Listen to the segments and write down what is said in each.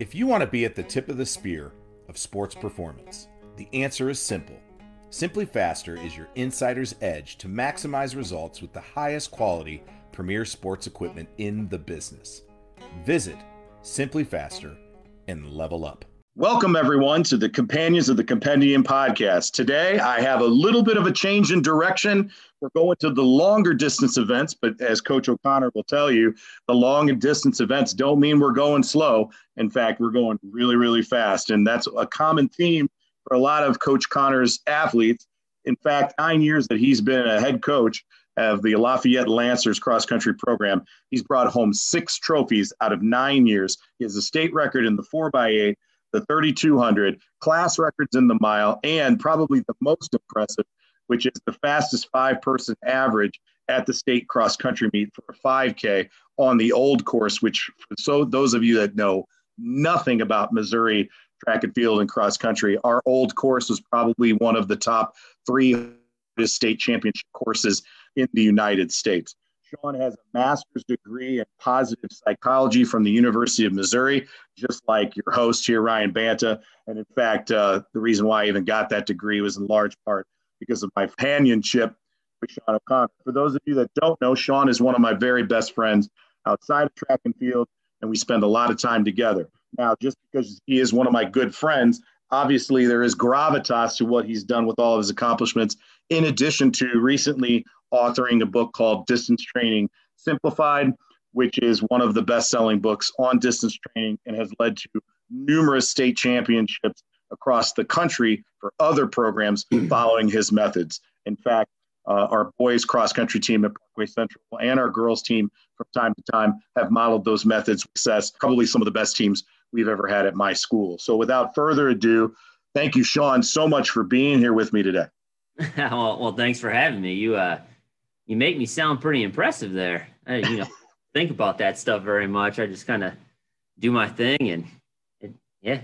If you want to be at the tip of the spear of sports performance, the answer is simple. SimpliFaster is your insider's edge to maximize results with the highest quality premier sports equipment in the business. Visit SimpliFaster and level up. Welcome, everyone, to the Companions of the Compendium podcast. Today, I have a little bit of a change in direction. We're going to the longer distance events, but as Coach O'Connor will tell you, the long and distance events don't mean we're going slow. In fact, we're going really, really fast. And that's a common theme for a lot of Coach Connor's athletes. In fact, nine years that he's been a head coach of the Lafayette Lancers cross country program, he's brought home six trophies out of nine years. He has a state record in the 4x8 the 3200, class records in the mile, and probably the most impressive, which is the fastest five person average at the state cross country meet for a 5K on the old course, which, so those of you that know nothing about Missouri track and field and cross country, our old course was probably one of the top three state championship courses in the United States. Sean has a master's degree in positive psychology from the University of Missouri, just like your host here, Ryan Banta. And in fact, uh, the reason why I even got that degree was in large part because of my companionship with Sean O'Connor. For those of you that don't know, Sean is one of my very best friends outside of track and field, and we spend a lot of time together. Now, just because he is one of my good friends, obviously there is gravitas to what he's done with all of his accomplishments, in addition to recently authoring a book called Distance Training Simplified, which is one of the best selling books on distance training and has led to numerous state championships across the country for other programs following his methods. In fact, uh, our boys cross country team at Parkway Central and our girls team from time to time have modeled those methods success, probably some of the best teams we've ever had at my school. So without further ado, thank you, Sean, so much for being here with me today. well, well, thanks for having me. You, uh, you make me sound pretty impressive there. I, you know, think about that stuff very much. I just kind of do my thing and it, yeah.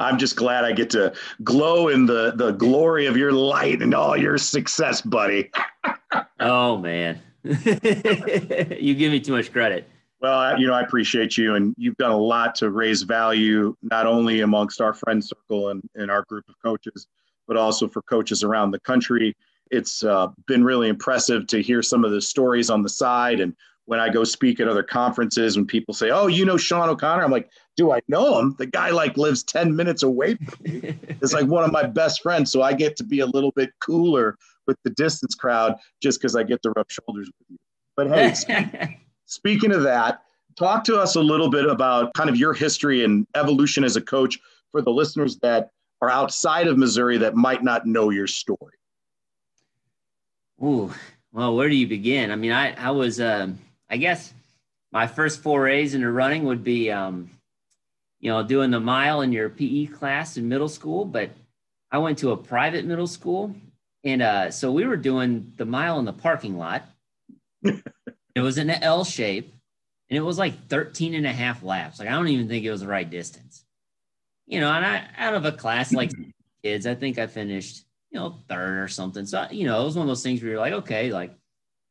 I'm just glad I get to glow in the the glory of your light and all your success, buddy. oh man, you give me too much credit. Well, you know, I appreciate you, and you've done a lot to raise value not only amongst our friend circle and, and our group of coaches, but also for coaches around the country it's uh, been really impressive to hear some of the stories on the side. And when I go speak at other conferences, when people say, "Oh, you know Sean O'Connor," I'm like, "Do I know him? The guy like lives ten minutes away from me. it's like one of my best friends, so I get to be a little bit cooler with the distance crowd just because I get to rub shoulders with you." But hey, speaking of that, talk to us a little bit about kind of your history and evolution as a coach for the listeners that are outside of Missouri that might not know your story. Ooh, well, where do you begin? I mean, I I was um, I guess my first forays into running would be um, you know doing the mile in your PE class in middle school, but I went to a private middle school, and uh, so we were doing the mile in the parking lot. it was in an L shape, and it was like 13 and a half laps. Like I don't even think it was the right distance. You know, and I out of a class like kids, I think I finished you know, third or something. So, you know, it was one of those things where you're like, okay, like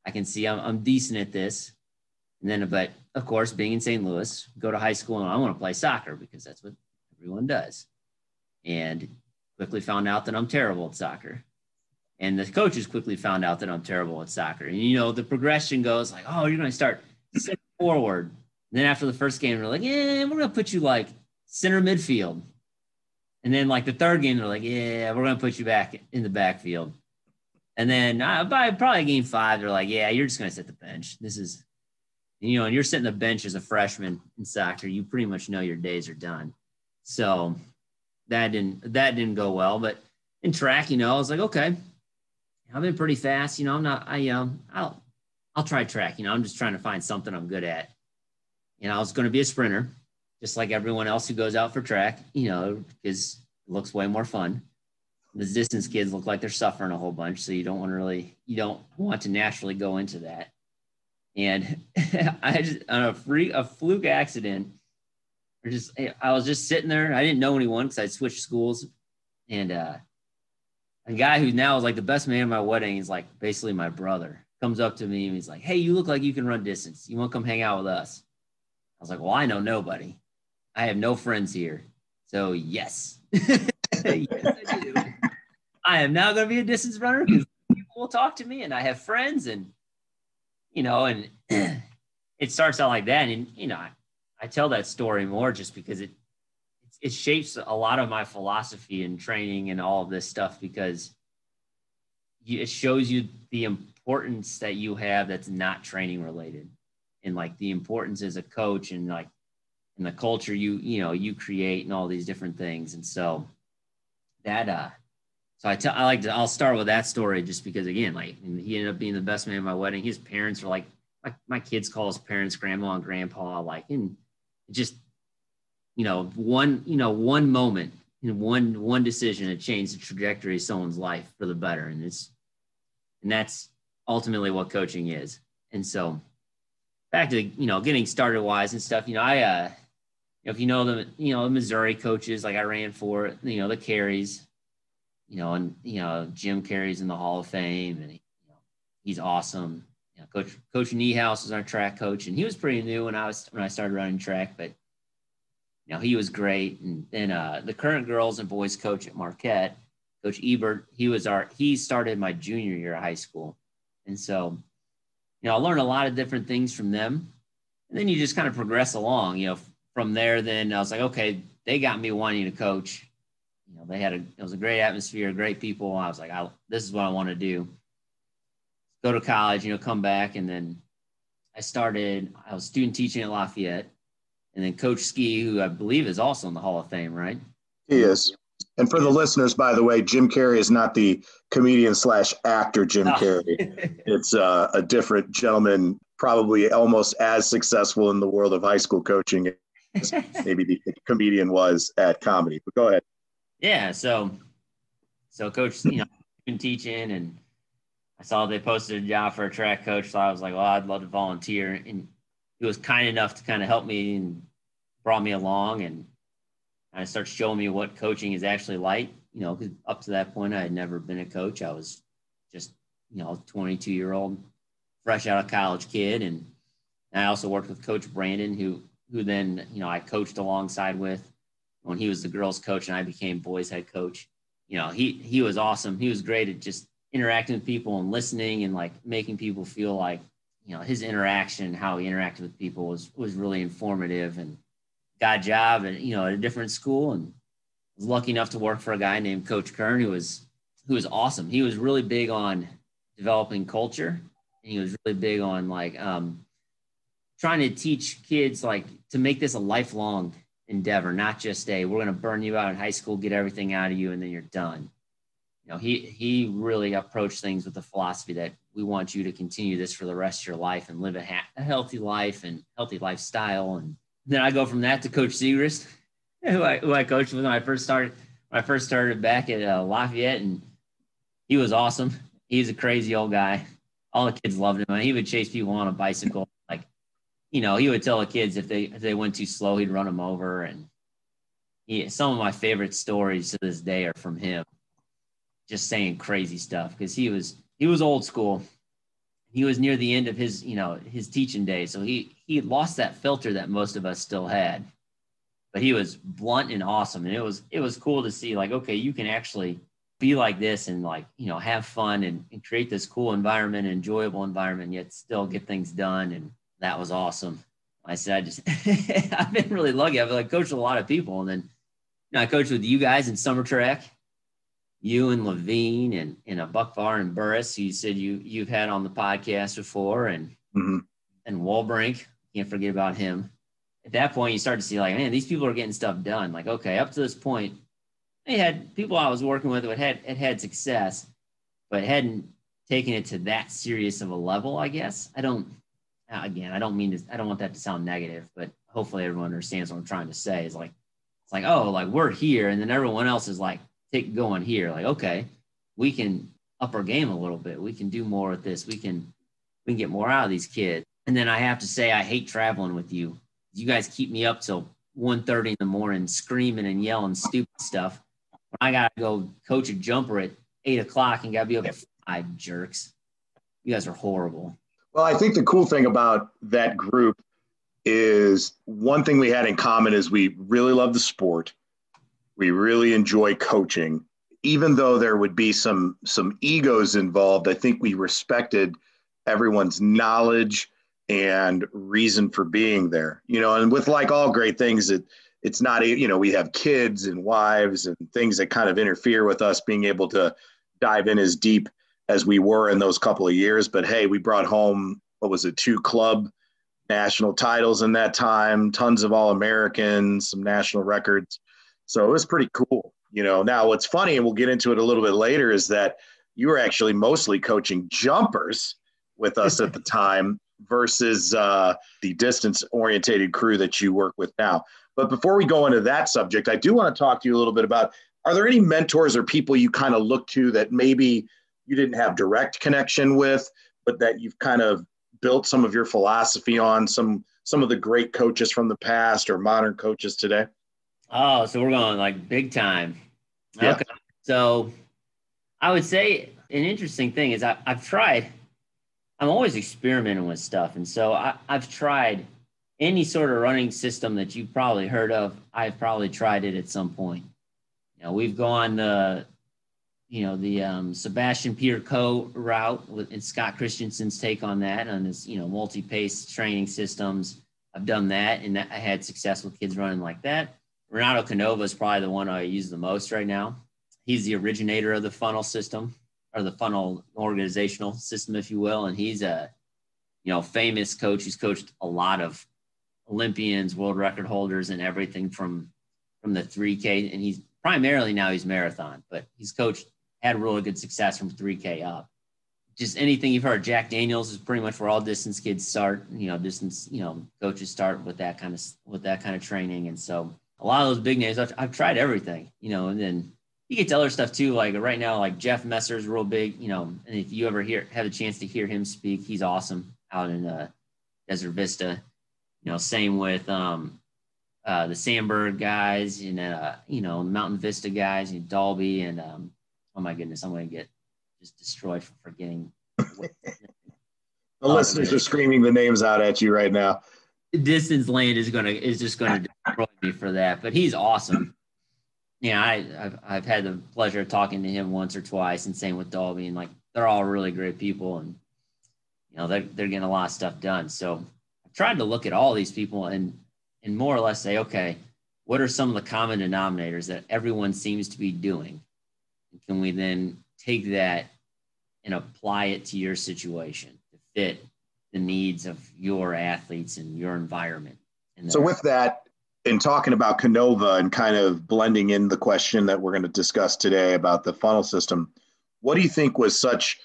I can see I'm, I'm decent at this. And then, but of course, being in St. Louis, go to high school and I want to play soccer because that's what everyone does. And quickly found out that I'm terrible at soccer. And the coaches quickly found out that I'm terrible at soccer. And, you know, the progression goes like, oh, you're going to start forward. And then after the first game, they're like, yeah, we're going to put you like center midfield. And then like the third game, they're like, yeah, we're gonna put you back in the backfield. And then uh, by probably game five, they're like, yeah, you're just gonna sit the bench. This is, you know, and you're sitting the bench as a freshman in soccer. You pretty much know your days are done. So that didn't that didn't go well. But in track, you know, I was like, okay, I've been pretty fast. You know, I'm not. I um, I'll I'll try track. You know, I'm just trying to find something I'm good at. And I was going to be a sprinter just like everyone else who goes out for track, you know, because looks way more fun. The distance kids look like they're suffering a whole bunch, so you don't want to really, you don't want to naturally go into that. And I just on a free a fluke accident, just I was just sitting there. I didn't know anyone because I switched schools, and uh, a guy who now is like the best man at my wedding is like basically my brother. Comes up to me and he's like, "Hey, you look like you can run distance. You want to come hang out with us?" I was like, "Well, I know nobody." I have no friends here. So yes. Yes, I do. I am now going to be a distance runner because people will talk to me and I have friends and, you know, and it starts out like that. And, you know, I, I tell that story more just because it, it shapes a lot of my philosophy and training and all of this stuff because it shows you the importance that you have that's not training related and like the importance as a coach and like and the culture you you know you create and all these different things. And so that uh so I tell I like to I'll start with that story just because again like he ended up being the best man at my wedding. His parents are like like my kids call his parents grandma and grandpa like and just you know one you know one moment in one one decision it changed the trajectory of someone's life for the better. And it's and that's ultimately what coaching is. And so back to you know getting started wise and stuff you know i uh know, if you know the you know the missouri coaches like i ran for you know the carries you know and you know jim carries in the hall of fame and he, you know, he's awesome you know, coach coach Niehaus is our track coach and he was pretty new when i was when i started running track but you know, he was great. And then uh, the current girls and boys coach at Marquette, Coach Ebert, he was our he started my junior year of high school, and so you know I learned a lot of different things from them. And then you just kind of progress along. You know, from there, then I was like, okay, they got me wanting to coach. You know, they had a it was a great atmosphere, great people. I was like, I, this is what I want to do. Go to college, you know, come back, and then I started. I was student teaching at Lafayette and then Coach Ski, who I believe is also in the Hall of Fame, right? He is. And for the listeners, by the way, Jim Carrey is not the comedian slash actor Jim oh. Carrey. it's uh, a different gentleman, probably almost as successful in the world of high school coaching maybe the comedian was at comedy. But go ahead. Yeah. So, so Coach, you know, been teaching, and I saw they posted a job for a track coach. So I was like, well, I'd love to volunteer. And he was kind enough to kind of help me and brought me along and kind of started showing me what coaching is actually like. You know, because up to that point, I had never been a coach. I was just, you know, 22 year old, fresh out of college kid. And I also worked with Coach Brandon, who who then, you know, I coached alongside with when he was the girls coach and I became boys head coach. You know, he he was awesome. He was great at just interacting with people and listening and like making people feel like you know his interaction, how he interacted with people was was really informative, and got a job and you know at a different school, and was lucky enough to work for a guy named Coach Kern, who was who was awesome. He was really big on developing culture, and he was really big on like um, trying to teach kids like to make this a lifelong endeavor, not just a we're going to burn you out in high school, get everything out of you, and then you're done. You know, he he really approached things with the philosophy that we want you to continue this for the rest of your life and live a, ha- a healthy life and healthy lifestyle. And then I go from that to Coach Segrist, who I, who I coached when I first started. When I first started back at uh, Lafayette, and he was awesome. He's a crazy old guy. All the kids loved him. He would chase people on a bicycle. You know, he would tell the kids if they if they went too slow, he'd run them over. And he, some of my favorite stories to this day are from him, just saying crazy stuff because he was he was old school. He was near the end of his, you know, his teaching day, So he he lost that filter that most of us still had. But he was blunt and awesome. And it was it was cool to see like, okay, you can actually be like this and like, you know, have fun and, and create this cool environment, enjoyable environment, yet still get things done. And that was awesome. I said, I just I've been really lucky. I've like coached a lot of people. And then you know, I coached with you guys in summer track you and Levine and, and a Buck Bar and Burris, you said you you've had on the podcast before, and mm-hmm. and Walbrink, can't forget about him. At that point, you start to see like, man, these people are getting stuff done. Like, okay, up to this point, they had people I was working with that had had, had success, but hadn't taken it to that serious of a level. I guess I don't. Uh, again, I don't mean to. I don't want that to sound negative, but hopefully everyone understands what I'm trying to say. Is like, it's like, oh, like we're here, and then everyone else is like take going here. Like, okay, we can up our game a little bit. We can do more with this. We can we can get more out of these kids. And then I have to say, I hate traveling with you. You guys keep me up till 1.30 in the morning, screaming and yelling stupid stuff. I gotta go coach a jumper at eight o'clock and gotta be up at five jerks. You guys are horrible. Well, I think the cool thing about that group is one thing we had in common is we really love the sport. We really enjoy coaching. Even though there would be some some egos involved, I think we respected everyone's knowledge and reason for being there. You know, and with like all great things, it it's not you know we have kids and wives and things that kind of interfere with us being able to dive in as deep as we were in those couple of years. But hey, we brought home what was it, two club national titles in that time, tons of All Americans, some national records. So it was pretty cool. You know, now what's funny, and we'll get into it a little bit later, is that you were actually mostly coaching jumpers with us at the time versus uh, the distance orientated crew that you work with now. But before we go into that subject, I do want to talk to you a little bit about are there any mentors or people you kind of look to that maybe you didn't have direct connection with, but that you've kind of built some of your philosophy on some some of the great coaches from the past or modern coaches today? Oh, so we're going like big time. Yeah. Okay. So I would say an interesting thing is I, I've tried, I'm always experimenting with stuff. And so I, I've tried any sort of running system that you've probably heard of. I've probably tried it at some point. You know, we've gone the you know the um, Sebastian Peter Coe route with and Scott Christensen's take on that on his you know multi-pace training systems. I've done that and that, I had success with kids running like that. Renato Canova is probably the one I use the most right now. He's the originator of the funnel system or the funnel organizational system, if you will, and he's a you know famous coach. He's coached a lot of Olympians, world record holders, and everything from from the 3K, and he's primarily now he's marathon, but he's coached had really good success from 3K up. Just anything you've heard, Jack Daniels is pretty much where all distance kids start. You know, distance, you know, coaches start with that kind of with that kind of training, and so a lot of those big names, I've, I've tried everything. You know, and then you get to other stuff too. Like right now, like Jeff Messer is real big. You know, and if you ever hear have a chance to hear him speak, he's awesome out in uh, Desert Vista. You know, same with um, uh, the Sandburg guys and uh, you know Mountain Vista guys, and Dalby and um, oh my goodness, I'm going to get just destroyed for forgetting. Oh, the listeners are screaming the names out at you right now. Distance Land is going to is just going to destroy me for that, but he's awesome. Yeah, I, I've I've had the pleasure of talking to him once or twice, and same with Dolby, and like they're all really great people, and you know they're they're getting a lot of stuff done. So I've tried to look at all these people and and more or less say, okay, what are some of the common denominators that everyone seems to be doing? Can we then take that and apply it to your situation to fit the needs of your athletes and your environment? And so, with that, in talking about Canova and kind of blending in the question that we're going to discuss today about the funnel system, what do you think was such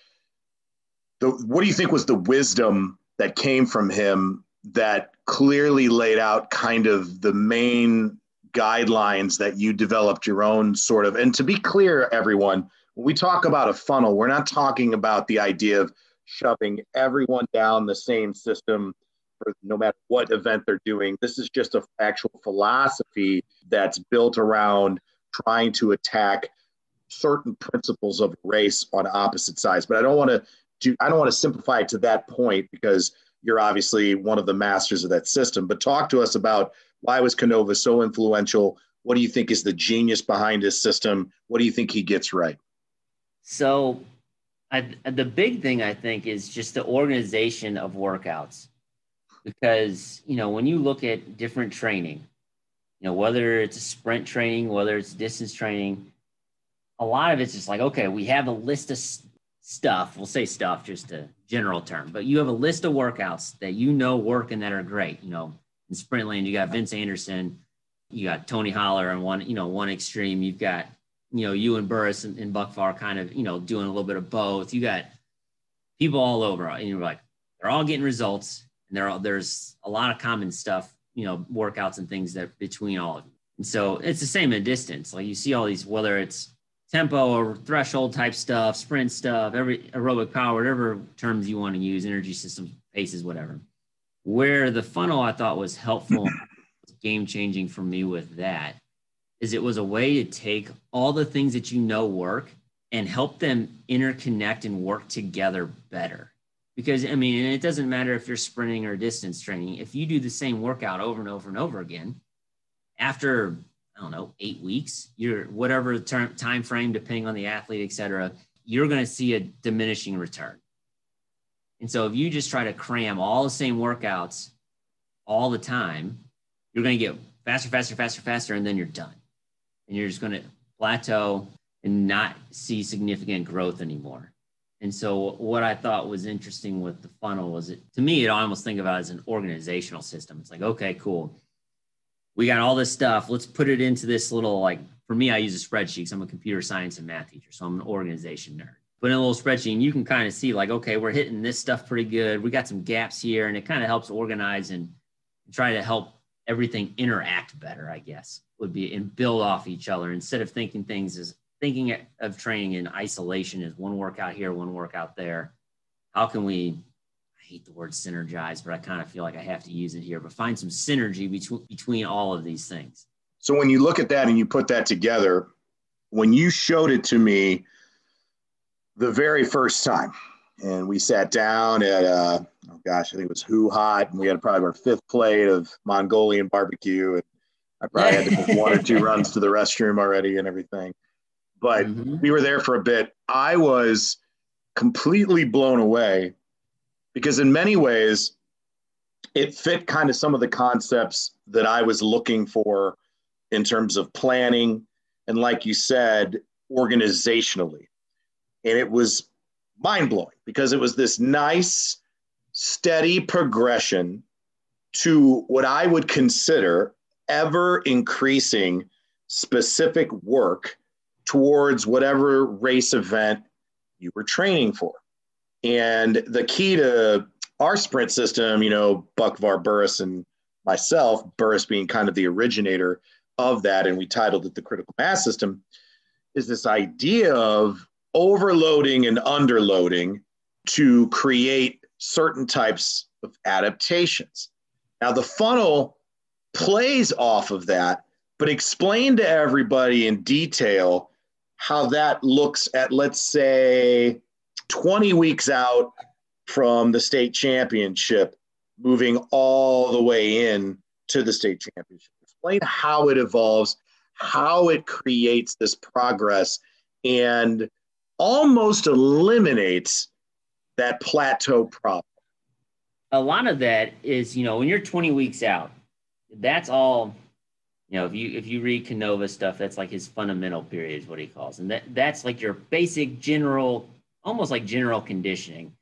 the what do you think was the wisdom that came from him that clearly laid out kind of the main guidelines that you developed your own sort of and to be clear everyone when we talk about a funnel. We're not talking about the idea of shoving everyone down the same system for no matter what event they're doing. This is just an actual philosophy that's built around trying to attack certain principles of race on opposite sides. But i don't want to do i don't want to simplify it to that point because you're obviously one of the masters of that system. But talk to us about why was Canova so influential? What do you think is the genius behind his system? What do you think he gets right? So, I, the big thing I think is just the organization of workouts. Because, you know, when you look at different training, you know, whether it's sprint training, whether it's distance training, a lot of it's just like, okay, we have a list of stuff. We'll say stuff, just a general term, but you have a list of workouts that you know work and that are great. You know, in sprint lane, you got Vince Anderson, you got Tony Holler on one, you know, one extreme. You've got, you know, you and Burris and, and Buck Far kind of, you know, doing a little bit of both. You got people all over, and you're like, they're all getting results, and there are there's a lot of common stuff, you know, workouts and things that between all of you. And so it's the same in distance. Like you see all these, whether it's tempo or threshold type stuff, sprint stuff, every aerobic power, whatever terms you want to use, energy systems, paces, whatever where the funnel I thought was helpful, game changing for me with that is it was a way to take all the things that you know work and help them interconnect and work together better. Because I mean, it doesn't matter if you're sprinting or distance training. If you do the same workout over and over and over again, after I don't know eight weeks, you're whatever term, time frame, depending on the athlete, et cetera, you're going to see a diminishing return. And so if you just try to cram all the same workouts all the time, you're going to get faster, faster, faster, faster, and then you're done. And you're just going to plateau and not see significant growth anymore. And so what I thought was interesting with the funnel was it to me, it almost think about it as an organizational system. It's like, okay, cool. We got all this stuff. Let's put it into this little like for me, I use a spreadsheet I'm a computer science and math teacher. So I'm an organization nerd. Put in a little spreadsheet and you can kind of see like, okay, we're hitting this stuff pretty good. We got some gaps here and it kind of helps organize and try to help everything interact better, I guess, would be and build off each other instead of thinking things as thinking of training in isolation as one workout here, one workout there. How can we? I hate the word synergize, but I kind of feel like I have to use it here. But find some synergy between between all of these things. So when you look at that and you put that together, when you showed it to me the very first time, and we sat down at uh, oh gosh, I think it was HuHot, and we had probably our fifth plate of Mongolian barbecue, and I probably had to take one or two runs to the restroom already and everything but mm-hmm. we were there for a bit. I was completely blown away because, in many ways, it fit kind of some of the concepts that I was looking for in terms of planning and, like you said, organizationally. And it was mind blowing because it was this nice, steady progression to what I would consider ever increasing specific work towards whatever race event you were training for. And the key to our sprint system, you know, Buck Var Burris and myself, Burris being kind of the originator of that, and we titled it the critical mass system, is this idea of overloading and underloading to create certain types of adaptations. Now, the funnel plays off of that, but explain to everybody in detail how that looks at, let's say, 20 weeks out from the state championship, moving all the way in to the state championship. Explain how it evolves, how it creates this progress, and almost eliminates that plateau problem. A lot of that is, you know, when you're 20 weeks out, that's all you know, if you if you read Canova stuff, that's like his fundamental period is what he calls, and that that's like your basic general, almost like general conditioning.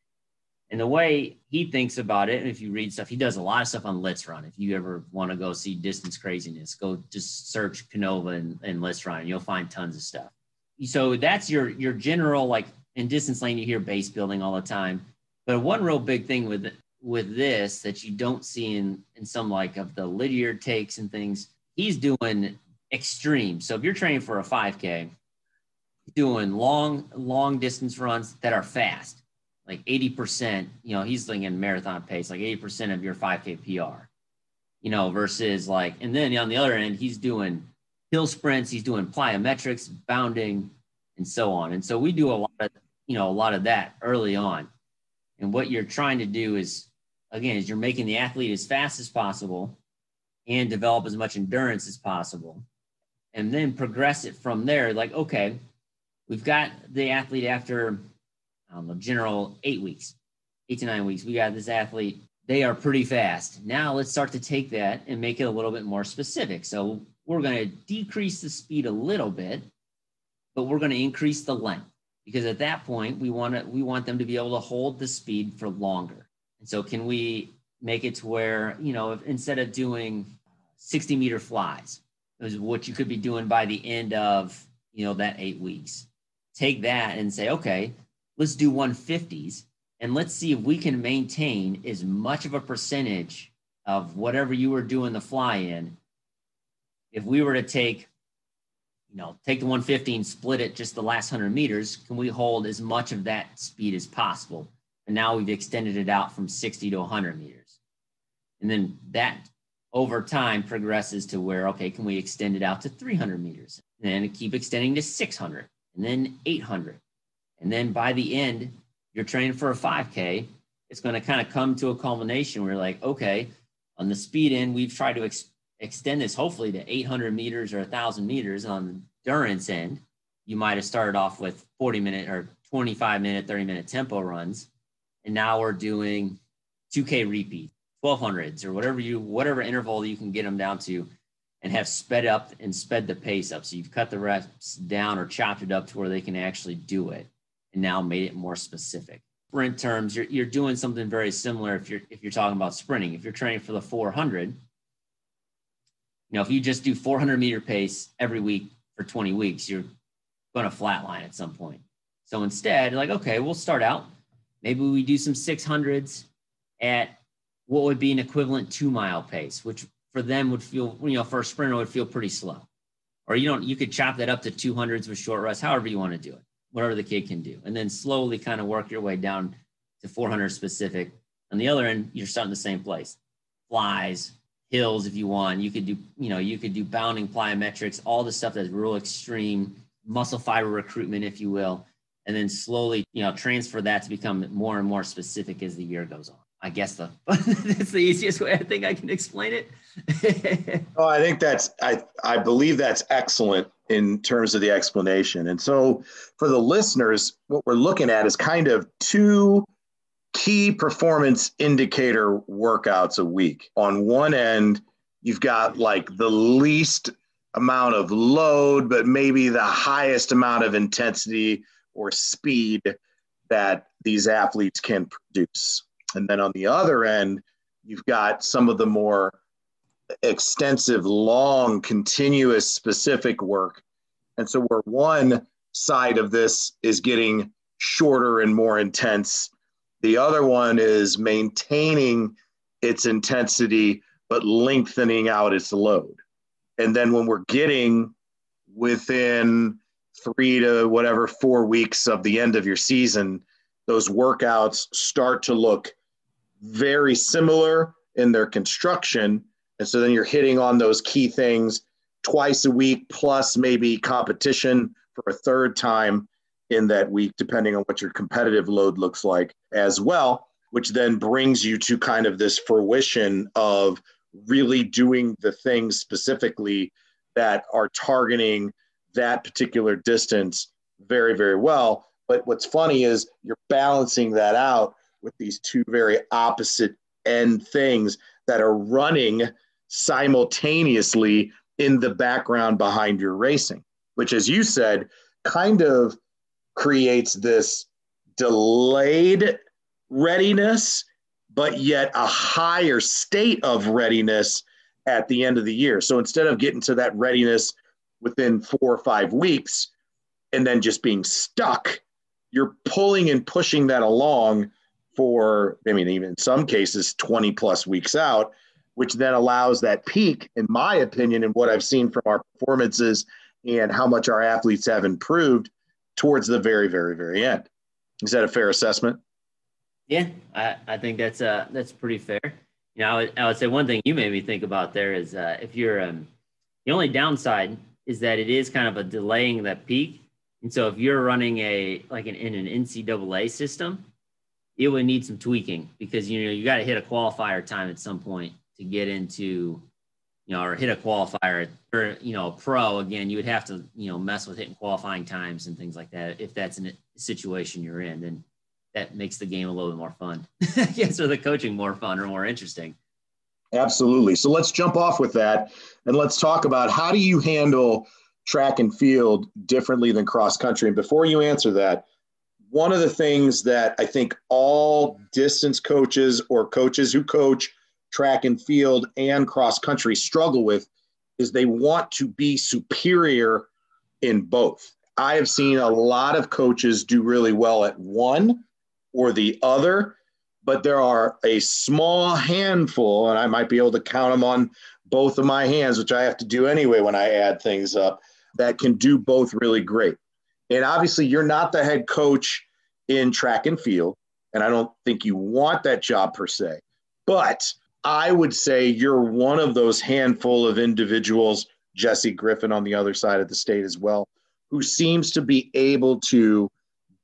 And the way he thinks about it, and if you read stuff, he does a lot of stuff on LetsRun. If you ever want to go see distance craziness, go just search Canova and, and LetsRun, and you'll find tons of stuff. So that's your your general like in distance lane. You hear base building all the time, but one real big thing with with this that you don't see in in some like of the Lydiard takes and things he's doing extreme. So if you're training for a 5K, doing long, long distance runs that are fast, like 80%, you know, he's thinking marathon pace, like 80% of your 5K PR, you know, versus like, and then on the other end, he's doing hill sprints, he's doing plyometrics, bounding, and so on. And so we do a lot of, you know, a lot of that early on. And what you're trying to do is, again, is you're making the athlete as fast as possible and develop as much endurance as possible and then progress it from there like okay we've got the athlete after i don't know general eight weeks eight to nine weeks we got this athlete they are pretty fast now let's start to take that and make it a little bit more specific so we're going to decrease the speed a little bit but we're going to increase the length. Because at that point we want to we want them to be able to hold the speed for longer. And so can we make it to where you know if, instead of doing 60 meter flies is what you could be doing by the end of you know that eight weeks. Take that and say okay let's do 150s and let's see if we can maintain as much of a percentage of whatever you were doing the fly in if we were to take you know take the 150 and split it just the last 100 meters can we hold as much of that speed as possible and now we've extended it out from 60 to 100 meters and then that over time progresses to where, okay, can we extend it out to 300 meters? And then keep extending to 600 and then 800. And then by the end, you're training for a 5K. it's going to kind of come to a culmination where you're like, okay, on the speed end, we've tried to ex- extend this hopefully to 800 meters or 1,000 meters. On the endurance end, you might have started off with 40 minute or 25 minute, 30 minute tempo runs. And now we're doing 2K repeat, 1200s or whatever you, whatever interval you can get them down to and have sped up and sped the pace up. So you've cut the reps down or chopped it up to where they can actually do it and now made it more specific. Sprint terms, you're, you're doing something very similar if you're if you're talking about sprinting. If you're training for the 400, you know, if you just do 400 meter pace every week for 20 weeks, you're going to flatline at some point. So instead, like, okay, we'll start out. Maybe we do some 600s at what would be an equivalent two mile pace, which for them would feel, you know, for a sprinter would feel pretty slow. Or you don't, you could chop that up to 200s with short rest, however you want to do it, whatever the kid can do. And then slowly kind of work your way down to 400 specific. On the other end, you're starting the same place. Flies, hills, if you want. You could do, you know, you could do bounding plyometrics, all the stuff that's real extreme, muscle fiber recruitment, if you will. And then slowly, you know, transfer that to become more and more specific as the year goes on. I guess the that's the easiest way I think I can explain it. oh, I think that's I I believe that's excellent in terms of the explanation. And so for the listeners, what we're looking at is kind of two key performance indicator workouts a week. On one end, you've got like the least amount of load, but maybe the highest amount of intensity or speed that these athletes can produce. And then on the other end, you've got some of the more extensive, long, continuous, specific work. And so, where one side of this is getting shorter and more intense, the other one is maintaining its intensity but lengthening out its load. And then, when we're getting within three to whatever four weeks of the end of your season, those workouts start to look very similar in their construction. And so then you're hitting on those key things twice a week, plus maybe competition for a third time in that week, depending on what your competitive load looks like as well, which then brings you to kind of this fruition of really doing the things specifically that are targeting that particular distance very, very well. But what's funny is you're balancing that out with these two very opposite end things that are running simultaneously in the background behind your racing, which, as you said, kind of creates this delayed readiness, but yet a higher state of readiness at the end of the year. So instead of getting to that readiness within four or five weeks and then just being stuck, you're pulling and pushing that along for, I mean, even in some cases, 20 plus weeks out, which then allows that peak, in my opinion, and what I've seen from our performances and how much our athletes have improved towards the very, very, very end. Is that a fair assessment? Yeah, I, I think that's uh that's pretty fair. You know, I would, I would say one thing you made me think about there is uh, if you're um, the only downside is that it is kind of a delaying that peak. And so if you're running a like an in an NCAA system, it would need some tweaking because you know you got to hit a qualifier time at some point to get into you know or hit a qualifier or you know a pro again you would have to you know mess with hitting qualifying times and things like that. If that's a situation you're in then that makes the game a little bit more fun. Yes or the coaching more fun or more interesting. Absolutely. So let's jump off with that and let's talk about how do you handle track and field differently than cross country? And before you answer that one of the things that I think all distance coaches or coaches who coach track and field and cross country struggle with is they want to be superior in both. I have seen a lot of coaches do really well at one or the other, but there are a small handful, and I might be able to count them on both of my hands, which I have to do anyway when I add things up, that can do both really great. And obviously, you're not the head coach in track and field. And I don't think you want that job per se. But I would say you're one of those handful of individuals, Jesse Griffin on the other side of the state as well, who seems to be able to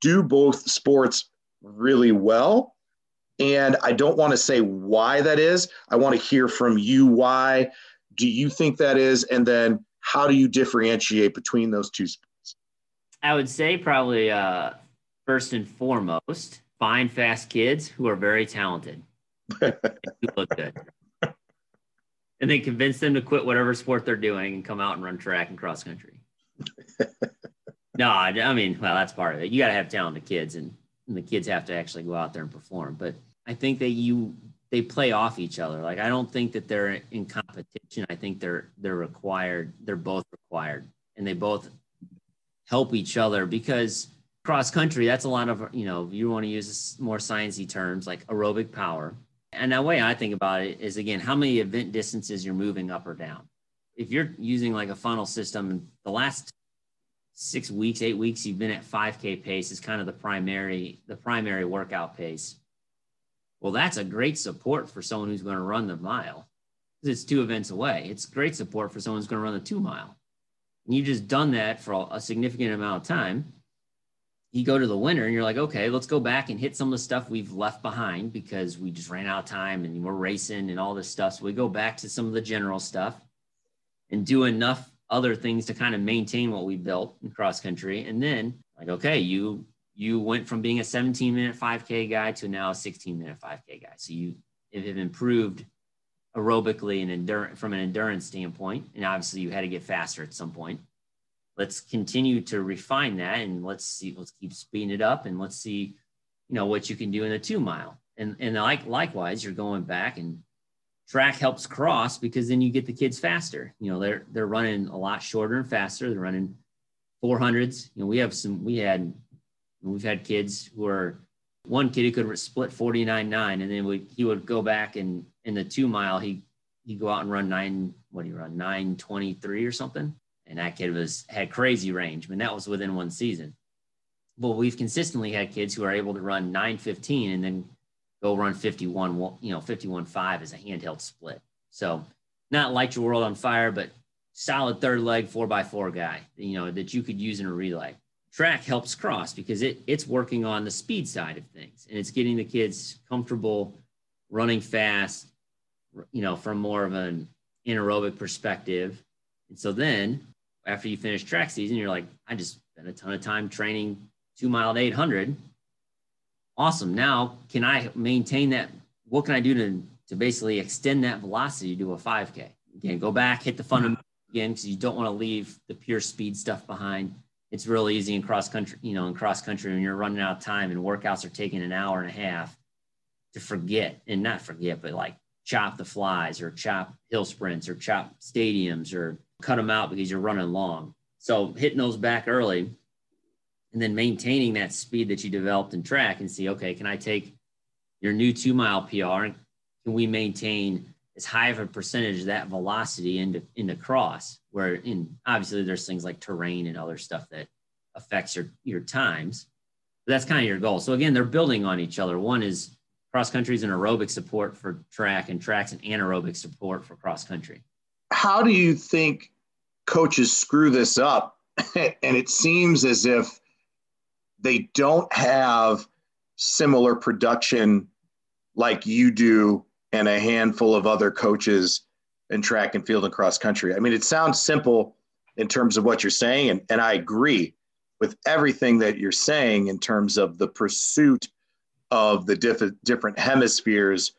do both sports really well And I don't want to say why that is. I want to hear from you why do you think that is? And then how do you differentiate between those two sports? I would say probably uh, first and foremost, find fast kids who are very talented. Who look good. And then convince them to quit whatever sport they're doing and come out and run track and cross country. no, I mean, well, that's part of it. You got to have talented kids, and, and the kids have to actually go out there and perform. But I think that you they play off each other. Like I don't think that they're in competition. I think they're they're required. They're both required, and they both help each other because cross country that's a lot of you know you want to use more sciencey terms like aerobic power. And the way I think about it is again how many event distances you're moving up or down. If you're using like a funnel system, the last six weeks, eight weeks, you've been at 5K pace is kind of the primary the primary workout pace well, that's a great support for someone who's going to run the mile it's two events away. It's great support for someone who's going to run the two mile. And you've just done that for a significant amount of time. You go to the winter and you're like, okay, let's go back and hit some of the stuff we've left behind because we just ran out of time and we're racing and all this stuff. So we go back to some of the general stuff and do enough other things to kind of maintain what we built in cross country. And then, like, okay, you you went from being a 17 minute 5K guy to now a 16 minute 5K guy. So you have improved aerobically and endurance from an endurance standpoint. And obviously you had to get faster at some point. Let's continue to refine that and let's see, let's keep speeding it up and let's see, you know, what you can do in a two mile. And, and like, likewise, you're going back and track helps cross because then you get the kids faster. You know, they're, they're running a lot shorter and faster. They're running 400s. You know, we have some, we had We've had kids who are one kid who could split 49 9 and then we, he would go back and in the two mile he he'd go out and run nine what do you run 923 or something and that kid was had crazy range. I mean that was within one season. But we've consistently had kids who are able to run 915 and then go run 51 you know 51 5 as a handheld split. So not light your world on fire but solid third leg four by four guy you know that you could use in a relay. Track helps cross because it it's working on the speed side of things and it's getting the kids comfortable running fast you know from more of an anaerobic perspective. And so then after you finish track season you're like i just spent a ton of time training two mile to 800 awesome. Now can i maintain that? What can i do to to basically extend that velocity to a 5k again go back hit the fundamental again because you don't want to leave the pure speed stuff behind. It's real easy in cross country, you know, in cross country when you're running out of time and workouts are taking an hour and a half to forget and not forget, but like chop the flies or chop hill sprints or chop stadiums or cut them out because you're running long. So hitting those back early and then maintaining that speed that you developed in track and see, okay, can I take your new two mile PR and can we maintain as high of a percentage of that velocity into into cross where in obviously there's things like terrain and other stuff that affects your your times. But that's kind of your goal. So again they're building on each other. One is cross country is an aerobic support for track and tracks an anaerobic support for cross country how do you think coaches screw this up and it seems as if they don't have similar production like you do and a handful of other coaches in track and field and cross country. I mean, it sounds simple in terms of what you're saying, and, and I agree with everything that you're saying in terms of the pursuit of the diff- different hemispheres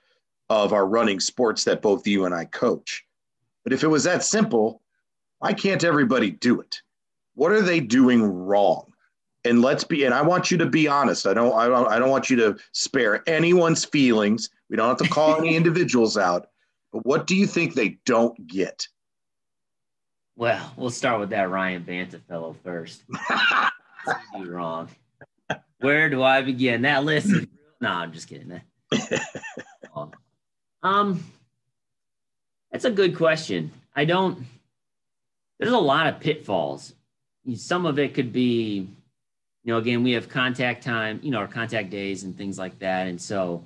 of our running sports that both you and I coach. But if it was that simple, why can't everybody do it? What are they doing wrong? And let's be, and I want you to be honest. I don't, I don't, I don't want you to spare anyone's feelings we don't have to call any individuals out. But what do you think they don't get? Well, we'll start with that Ryan Banta fellow first. wrong. Where do I begin? That list is no, I'm just kidding. um, that's a good question. I don't. There's a lot of pitfalls. Some of it could be, you know, again, we have contact time, you know, our contact days and things like that, and so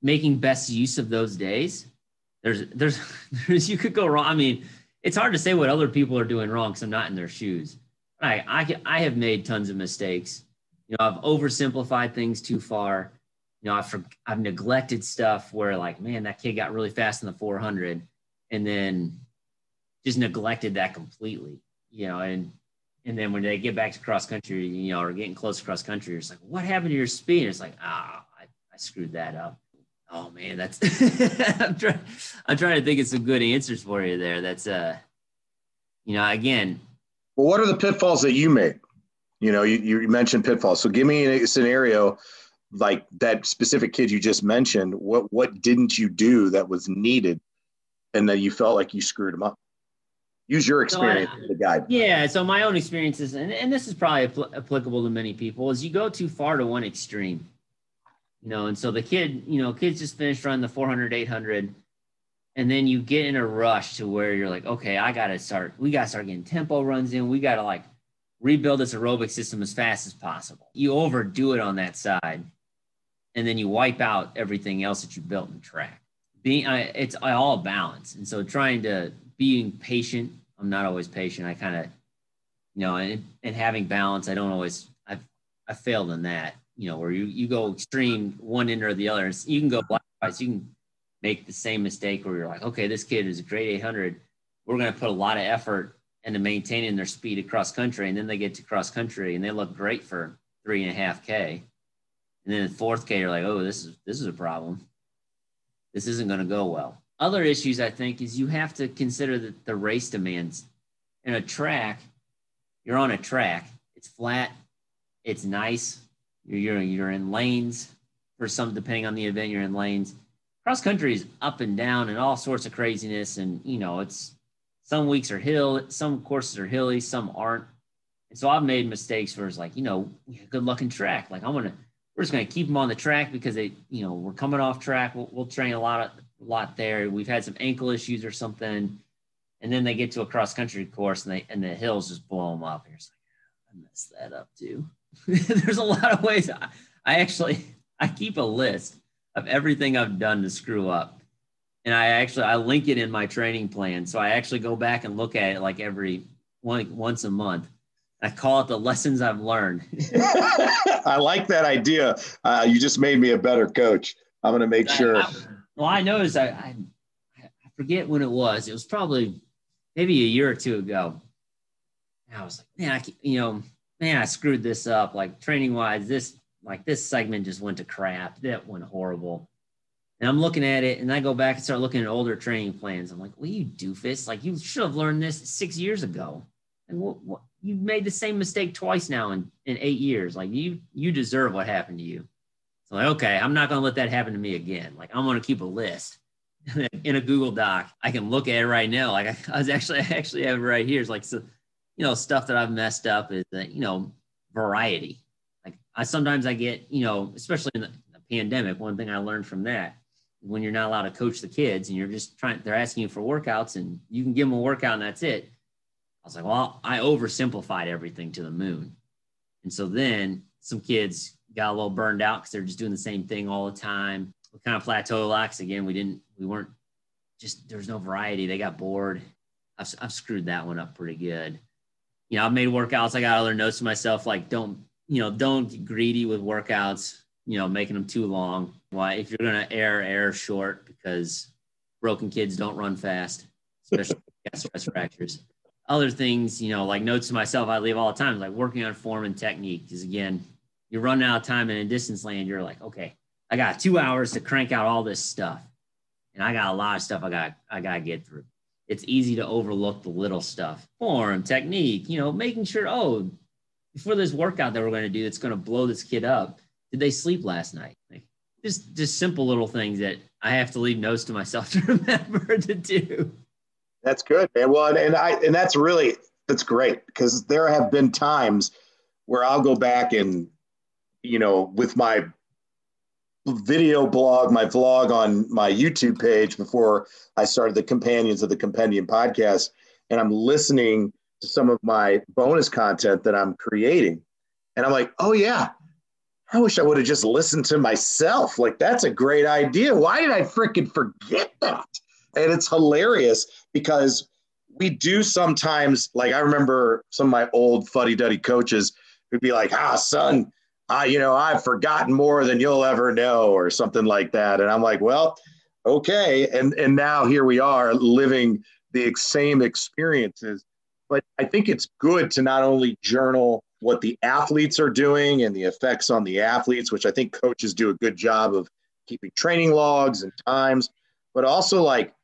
making best use of those days. There's, there's, there's, you could go wrong. I mean, it's hard to say what other people are doing wrong because I'm not in their shoes. I, I, I have made tons of mistakes. You know, I've oversimplified things too far. You know, I've, I've neglected stuff where like, man, that kid got really fast in the 400 and then just neglected that completely, you know, and, and then when they get back to cross country, you know, or getting close to cross country, it's like, what happened to your speed? It's like, ah, I, I screwed that up. Oh man, that's I'm trying I'm trying to think of some good answers for you there. That's uh you know, again. Well, what are the pitfalls that you made? You know, you, you mentioned pitfalls. So give me a scenario like that specific kid you just mentioned. What what didn't you do that was needed and that you felt like you screwed him up? Use your experience so I, as a guide. Yeah. So my own experiences, and, and this is probably apl- applicable to many people, is you go too far to one extreme you know and so the kid you know kids just finished running the 400 800 and then you get in a rush to where you're like okay i gotta start we gotta start getting tempo runs in we gotta like rebuild this aerobic system as fast as possible you overdo it on that side and then you wipe out everything else that you built in track being I, it's all balance and so trying to being patient i'm not always patient i kind of you know and, and having balance i don't always i've i failed in that you know, where you, you go extreme one end or the other. You can go likewise. You can make the same mistake where you're like, okay, this kid is a great 800. We're going to put a lot of effort into maintaining their speed across country. And then they get to cross country and they look great for three and a half K. And then the fourth K, you're like, oh, this is, this is a problem. This isn't going to go well. Other issues, I think, is you have to consider the, the race demands. In a track, you're on a track, it's flat, it's nice, you're, you're, you're in lanes for some, depending on the event, you're in lanes. Cross country is up and down and all sorts of craziness. And, you know, it's some weeks are hill, some courses are hilly, some aren't. And so I've made mistakes where it's like, you know, good luck in track. Like I'm to, we're just going to keep them on the track because they, you know, we're coming off track. We'll, we'll train a lot of, a lot there. We've had some ankle issues or something. And then they get to a cross country course and they, and the hills just blow them up. And you're like, I messed that up too. there's a lot of ways I, I actually I keep a list of everything I've done to screw up. And I actually I link it in my training plan. So I actually go back and look at it like every one once a month. I call it the lessons I've learned. I like that idea. Uh, you just made me a better coach. I'm going to make sure. I, I, well, I noticed I, I, I forget when it was. It was probably maybe a year or two ago. And I was like, man, I you know man, I screwed this up. Like training wise, this like this segment just went to crap. That went horrible. And I'm looking at it, and I go back and start looking at older training plans. I'm like, well, you doofus! Like you should have learned this six years ago. And what, what you made the same mistake twice now in, in eight years. Like you you deserve what happened to you. So like, okay, I'm not gonna let that happen to me again. Like I'm gonna keep a list in a Google Doc. I can look at it right now. Like I, I was actually I actually have it right here. It's like so you know, stuff that I've messed up is that, you know, variety. Like I sometimes I get, you know, especially in the pandemic, one thing I learned from that when you're not allowed to coach the kids and you're just trying, they're asking you for workouts and you can give them a workout and that's it. I was like, well, I oversimplified everything to the moon. And so then some kids got a little burned out because they're just doing the same thing all the time. We kind of plateau locks again. We didn't, we weren't just, there's no variety. They got bored. I've, I've screwed that one up pretty good you know, I've made workouts. I got other notes to myself like, don't, you know, don't get greedy with workouts, you know, making them too long. Why, if you're going to air, air short because broken kids don't run fast, especially stress fractures. Other things, you know, like notes to myself, I leave all the time, like working on form and technique. Because again, you're running out of time in a distance land. You're like, okay, I got two hours to crank out all this stuff. And I got a lot of stuff I got, I got to get through it's easy to overlook the little stuff form technique you know making sure oh before this workout that we're going to do that's going to blow this kid up did they sleep last night like just just simple little things that i have to leave notes to myself to remember to do that's good man well and, i and that's really that's great because there have been times where i'll go back and you know with my video blog, my vlog on my YouTube page before I started the Companions of the Compendium podcast. And I'm listening to some of my bonus content that I'm creating. And I'm like, oh, yeah, I wish I would have just listened to myself. Like, that's a great idea. Why did I freaking forget that? And it's hilarious because we do sometimes, like, I remember some of my old fuddy duddy coaches who'd be like, ah, son, I, you know, I've forgotten more than you'll ever know, or something like that. And I'm like, well, okay. And and now here we are living the same experiences. But I think it's good to not only journal what the athletes are doing and the effects on the athletes, which I think coaches do a good job of keeping training logs and times, but also like,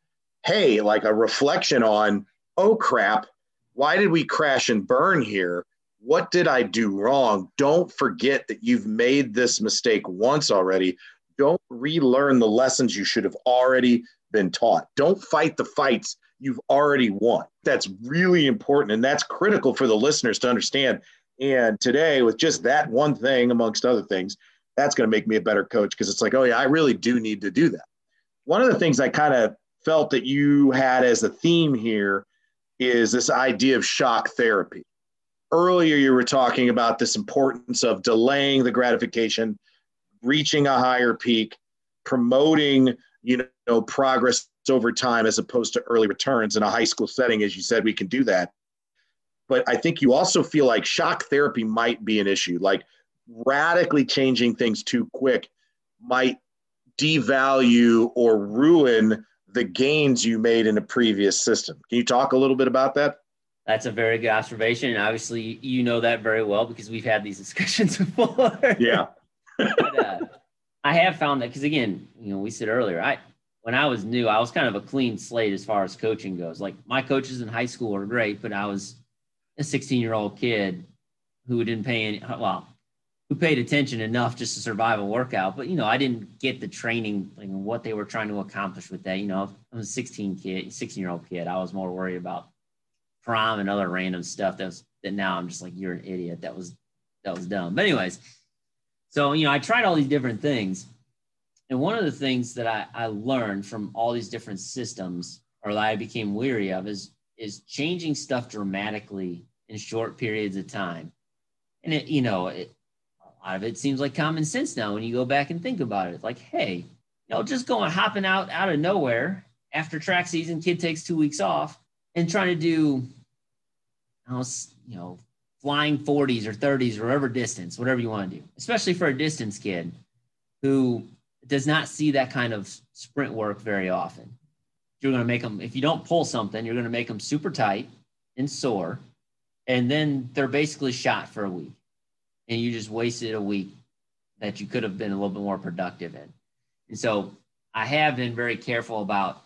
hey, like a reflection on, oh crap, why did we crash and burn here? What did I do wrong? Don't forget that you've made this mistake once already. Don't relearn the lessons you should have already been taught. Don't fight the fights you've already won. That's really important. And that's critical for the listeners to understand. And today, with just that one thing, amongst other things, that's going to make me a better coach because it's like, oh, yeah, I really do need to do that. One of the things I kind of felt that you had as a theme here is this idea of shock therapy. Earlier, you were talking about this importance of delaying the gratification, reaching a higher peak, promoting, you know, progress over time as opposed to early returns in a high school setting. As you said, we can do that. But I think you also feel like shock therapy might be an issue. Like radically changing things too quick might devalue or ruin the gains you made in a previous system. Can you talk a little bit about that? That's a very good observation. And obviously, you know that very well because we've had these discussions before. Yeah. but, uh, I have found that because, again, you know, we said earlier, I, when I was new, I was kind of a clean slate as far as coaching goes. Like my coaches in high school were great, but I was a 16 year old kid who didn't pay any, well, who paid attention enough just to survive a workout. But, you know, I didn't get the training, like what they were trying to accomplish with that. You know, I was a 16 kid, 16 year old kid. I was more worried about prom and other random stuff that was, that now I'm just like, you're an idiot. That was, that was dumb. But anyways, so, you know, I tried all these different things. And one of the things that I, I learned from all these different systems or that I became weary of is, is changing stuff dramatically in short periods of time. And it, you know, it, lot of it seems like common sense now when you go back and think about it. Like, hey, you know, just going hopping out out of nowhere after track season, kid takes two weeks off and trying to do, you know, flying 40s or 30s or whatever distance, whatever you want to do, especially for a distance kid who does not see that kind of sprint work very often. You're going to make them, if you don't pull something, you're going to make them super tight and sore. And then they're basically shot for a week and you just wasted a week that you could have been a little bit more productive in. And so I have been very careful about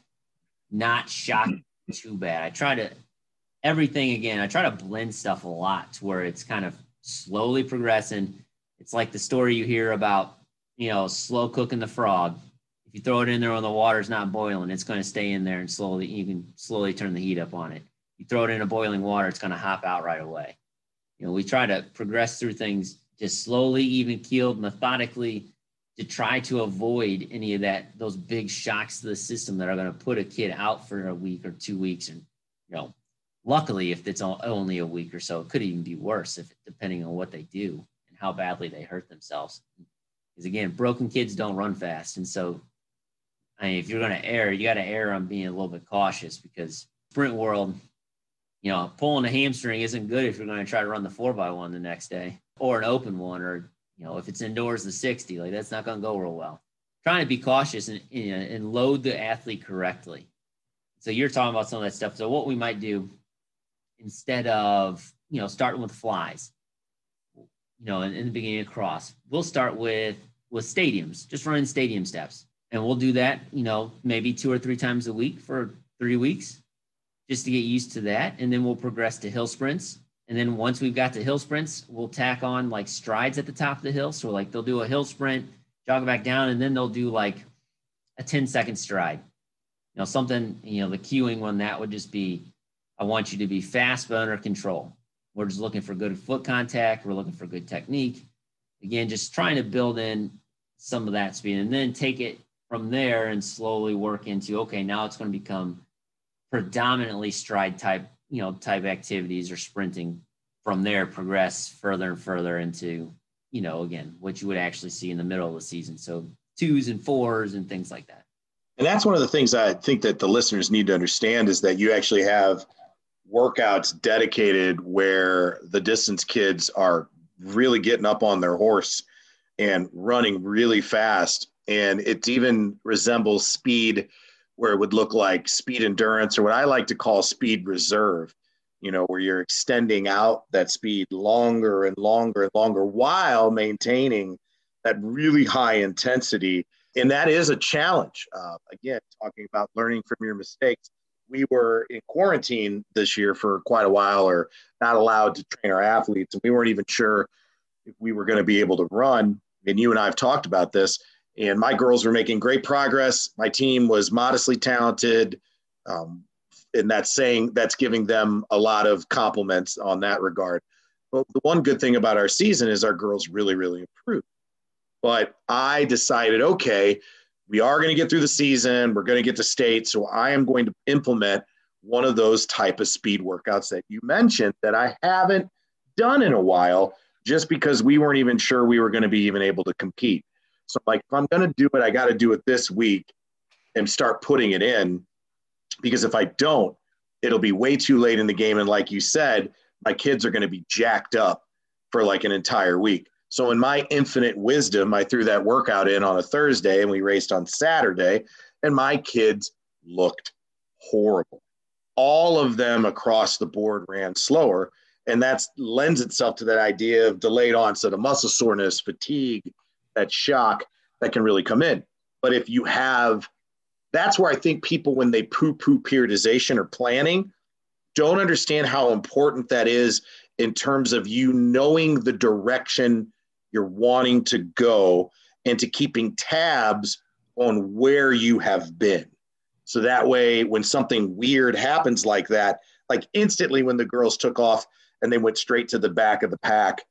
not shocking too bad. I try to everything again, I try to blend stuff a lot to where it's kind of slowly progressing. It's like the story you hear about, you know, slow cooking the frog. If you throw it in there when the water's not boiling, it's going to stay in there and slowly you can slowly turn the heat up on it. You throw it in a boiling water, it's going to hop out right away you know, we try to progress through things just slowly, even keeled, methodically to try to avoid any of that, those big shocks to the system that are going to put a kid out for a week or two weeks. And, you know, luckily, if it's only a week or so, it could even be worse if depending on what they do and how badly they hurt themselves. Because again, broken kids don't run fast. And so, I mean, if you're going to err, you got to err on being a little bit cautious because sprint world, you know, pulling a hamstring isn't good if you're going to try to run the four by one the next day or an open one, or, you know, if it's indoors, the 60, like that's not going to go real well. Trying to be cautious and, and load the athlete correctly. So you're talking about some of that stuff. So what we might do instead of, you know, starting with flies, you know, in, in the beginning of cross, we'll start with, with stadiums, just running stadium steps. And we'll do that, you know, maybe two or three times a week for three weeks just to get used to that. And then we'll progress to hill sprints. And then once we've got to hill sprints, we'll tack on like strides at the top of the hill. So like they'll do a hill sprint, jog back down, and then they'll do like a 10 second stride. You know, something, you know, the cueing one that would just be I want you to be fast but under control. We're just looking for good foot contact. We're looking for good technique. Again, just trying to build in some of that speed and then take it from there and slowly work into okay, now it's going to become predominantly stride type, you know, type activities or sprinting from there progress further and further into, you know, again, what you would actually see in the middle of the season. So twos and fours and things like that. And that's one of the things I think that the listeners need to understand is that you actually have workouts dedicated where the distance kids are really getting up on their horse and running really fast. And it even resembles speed where it would look like speed endurance or what I like to call speed reserve, you know, where you're extending out that speed longer and longer and longer while maintaining that really high intensity. And that is a challenge. Uh, again, talking about learning from your mistakes. We were in quarantine this year for quite a while, or not allowed to train our athletes. And we weren't even sure if we were going to be able to run. And you and I have talked about this and my girls were making great progress. My team was modestly talented. Um, and that's saying that's giving them a lot of compliments on that regard. But the one good thing about our season is our girls really, really improved. But I decided, okay, we are going to get through the season. We're going to get to state. So I am going to implement one of those type of speed workouts that you mentioned that I haven't done in a while just because we weren't even sure we were going to be even able to compete. So like if I'm gonna do it, I got to do it this week and start putting it in because if I don't, it'll be way too late in the game. And like you said, my kids are going to be jacked up for like an entire week. So in my infinite wisdom, I threw that workout in on a Thursday and we raced on Saturday, and my kids looked horrible. All of them across the board ran slower. And that lends itself to that idea of delayed onset of muscle soreness, fatigue, that shock that can really come in. But if you have, that's where I think people, when they poo poo periodization or planning, don't understand how important that is in terms of you knowing the direction you're wanting to go and to keeping tabs on where you have been. So that way, when something weird happens like that, like instantly when the girls took off and they went straight to the back of the pack,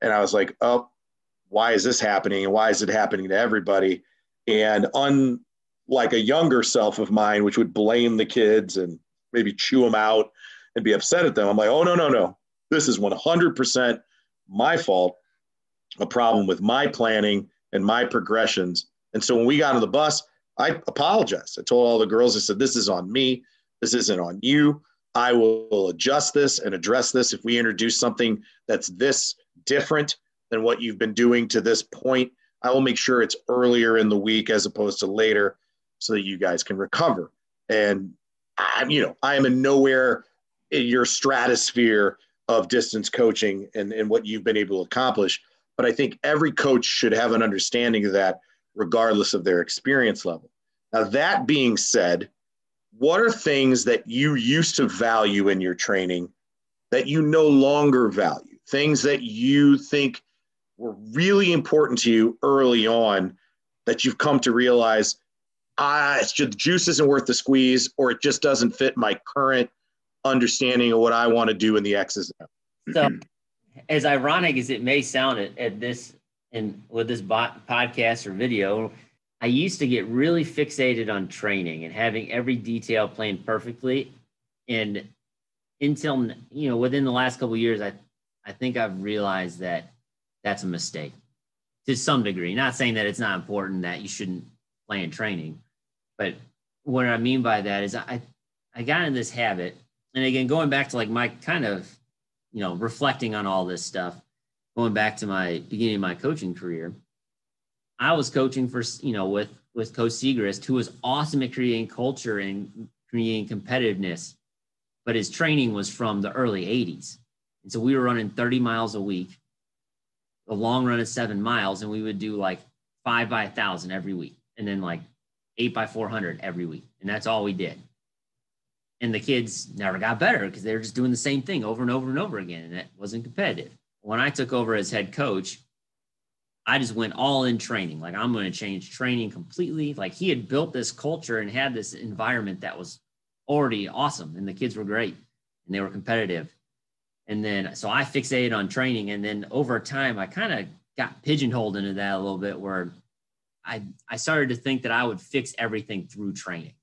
and I was like, oh, why is this happening and why is it happening to everybody? And unlike a younger self of mine, which would blame the kids and maybe chew them out and be upset at them, I'm like, oh, no, no, no. This is 100% my fault, a problem with my planning and my progressions. And so when we got on the bus, I apologized. I told all the girls, I said, this is on me. This isn't on you. I will adjust this and address this if we introduce something that's this different than what you've been doing to this point. I will make sure it's earlier in the week as opposed to later so that you guys can recover. And I'm, you know, I am in nowhere in your stratosphere of distance coaching and, and what you've been able to accomplish. But I think every coach should have an understanding of that, regardless of their experience level. Now, that being said, what are things that you used to value in your training that you no longer value? Things that you think were really important to you early on that you've come to realize ah, it's just, the juice isn't worth the squeeze or it just doesn't fit my current understanding of what I want to do in the X's. So, as ironic as it may sound at, at this and with this bot, podcast or video, I used to get really fixated on training and having every detail planned perfectly. And until you know, within the last couple years, I I think I've realized that that's a mistake to some degree. Not saying that it's not important that you shouldn't plan training, but what I mean by that is I I got in this habit, and again going back to like my kind of you know reflecting on all this stuff, going back to my beginning of my coaching career, I was coaching for you know with with Coach Segrist, who was awesome at creating culture and creating competitiveness, but his training was from the early '80s, and so we were running 30 miles a week a long run of seven miles and we would do like five by a thousand every week and then like eight by 400 every week. And that's all we did. And the kids never got better because they were just doing the same thing over and over and over again. And it wasn't competitive. When I took over as head coach, I just went all in training. Like I'm going to change training completely. Like he had built this culture and had this environment that was already awesome. And the kids were great and they were competitive. And then, so I fixated on training. And then over time, I kind of got pigeonholed into that a little bit where I, I started to think that I would fix everything through training.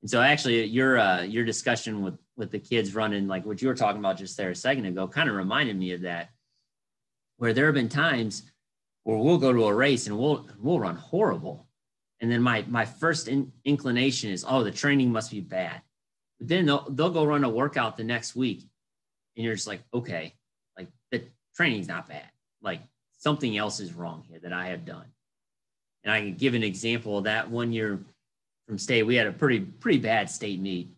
And so actually your, uh, your discussion with, with the kids running, like what you were talking about just there a second ago, kind of reminded me of that, where there have been times where we'll go to a race and we'll, we'll run horrible. And then my, my first in, inclination is, oh, the training must be bad. But then they'll, they'll go run a workout the next week and you're just like, okay, like the training's not bad. like something else is wrong here that I have done. And I can give an example of that one year from state. We had a pretty pretty bad state meet,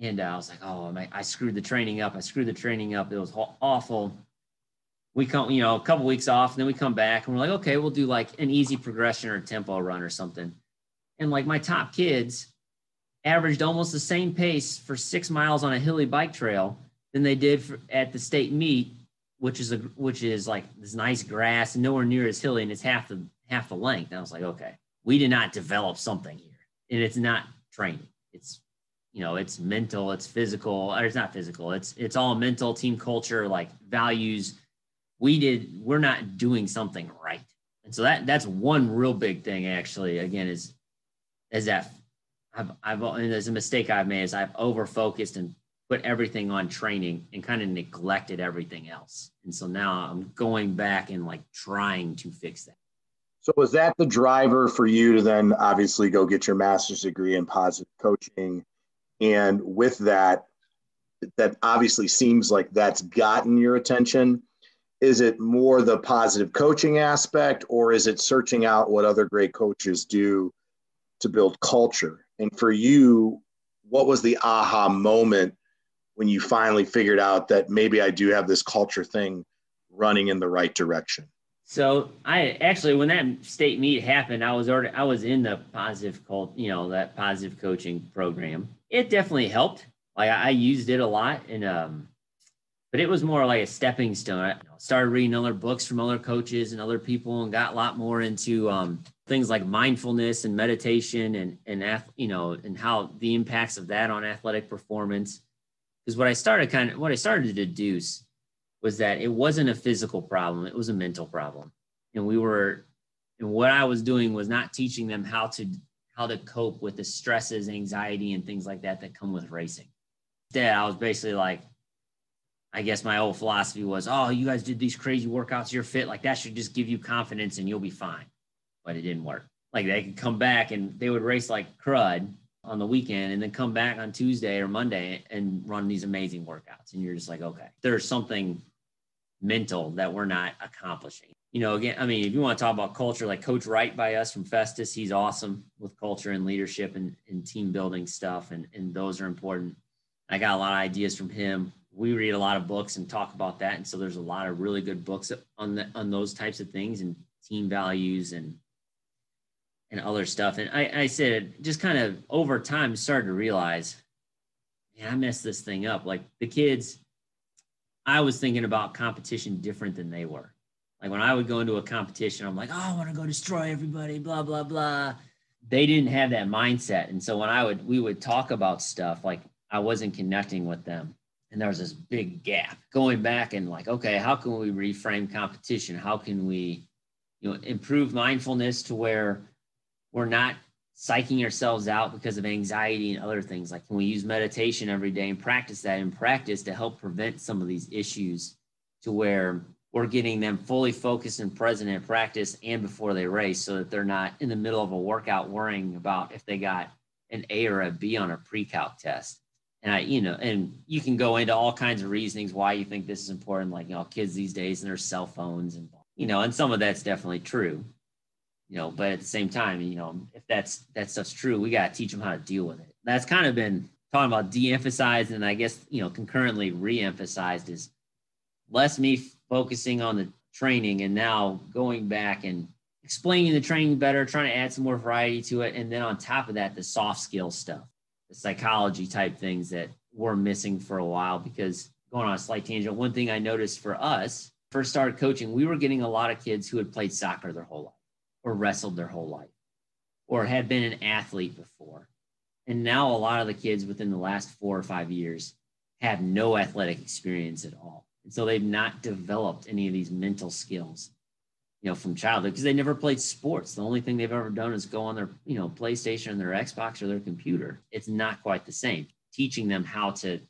and I was like, oh, I screwed the training up. I screwed the training up. It was awful. We come, you know, a couple weeks off, and then we come back, and we're like, okay, we'll do like an easy progression or a tempo run or something. And like my top kids averaged almost the same pace for six miles on a hilly bike trail than they did for, at the state meet, which is a which is like this nice grass nowhere near as hilly, and it's half the half the length. And I was like, okay, we did not develop something here, and it's not training. It's you know, it's mental, it's physical, or it's not physical. It's it's all mental, team culture, like values. We did. We're not doing something right, and so that that's one real big thing. Actually, again, is is that I've I've and there's a mistake I've made is I've over focused and put everything on training and kind of neglected everything else. And so now I'm going back and like trying to fix that. So was that the driver for you to then obviously go get your master's degree in positive coaching? And with that, that obviously seems like that's gotten your attention. Is it more the positive coaching aspect, or is it searching out what other great coaches do to build culture? And for you, what was the aha moment when you finally figured out that maybe I do have this culture thing running in the right direction? So I actually, when that state meet happened, I was already I was in the positive cult, you know, that positive coaching program. It definitely helped. Like I, used it a lot, and um, but it was more like a stepping stone. I started reading other books from other coaches and other people, and got a lot more into um, things like mindfulness and meditation, and and you know, and how the impacts of that on athletic performance. Because what I started kind of what I started to deduce was that it wasn't a physical problem, it was a mental problem. And we were, and what I was doing was not teaching them how to how to cope with the stresses, anxiety, and things like that that come with racing. Instead, I was basically like, I guess my old philosophy was, oh, you guys did these crazy workouts, you're fit, like that should just give you confidence and you'll be fine. But it didn't work. Like they could come back and they would race like crud on the weekend and then come back on Tuesday or Monday and run these amazing workouts. And you're just like, okay, there's something mental that we're not accomplishing. You know, again, I mean, if you want to talk about culture, like Coach Wright by us from Festus, he's awesome with culture and leadership and, and team building stuff, and, and those are important. I got a lot of ideas from him. We read a lot of books and talk about that, and so there's a lot of really good books on the, on those types of things and team values and and other stuff. And I, I said, just kind of over time, started to realize, man, I messed this thing up. Like the kids, I was thinking about competition different than they were. Like when I would go into a competition, I'm like, oh, I want to go destroy everybody, blah, blah, blah. They didn't have that mindset. And so when I would, we would talk about stuff, like I wasn't connecting with them. And there was this big gap going back and like, okay, how can we reframe competition? How can we, you know, improve mindfulness to where we're not psyching ourselves out because of anxiety and other things. Like can we use meditation every day and practice that in practice to help prevent some of these issues to where we're getting them fully focused and present in practice and before they race so that they're not in the middle of a workout worrying about if they got an A or a B on a pre-calc test. And I, you know, and you can go into all kinds of reasonings why you think this is important, like you know, kids these days and their cell phones and you know, and some of that's definitely true you know but at the same time you know if that's that stuff's true we got to teach them how to deal with it. That's kind of been talking about de-emphasized and i guess you know concurrently re-emphasized is less me focusing on the training and now going back and explaining the training better trying to add some more variety to it. And then on top of that the soft skill stuff the psychology type things that we're missing for a while because going on a slight tangent one thing i noticed for us first started coaching we were getting a lot of kids who had played soccer their whole life or wrestled their whole life or had been an athlete before. And now a lot of the kids within the last four or five years have no athletic experience at all. And so they've not developed any of these mental skills, you know, from childhood because they never played sports. The only thing they've ever done is go on their, you know, PlayStation or their Xbox or their computer. It's not quite the same. Teaching them how to, you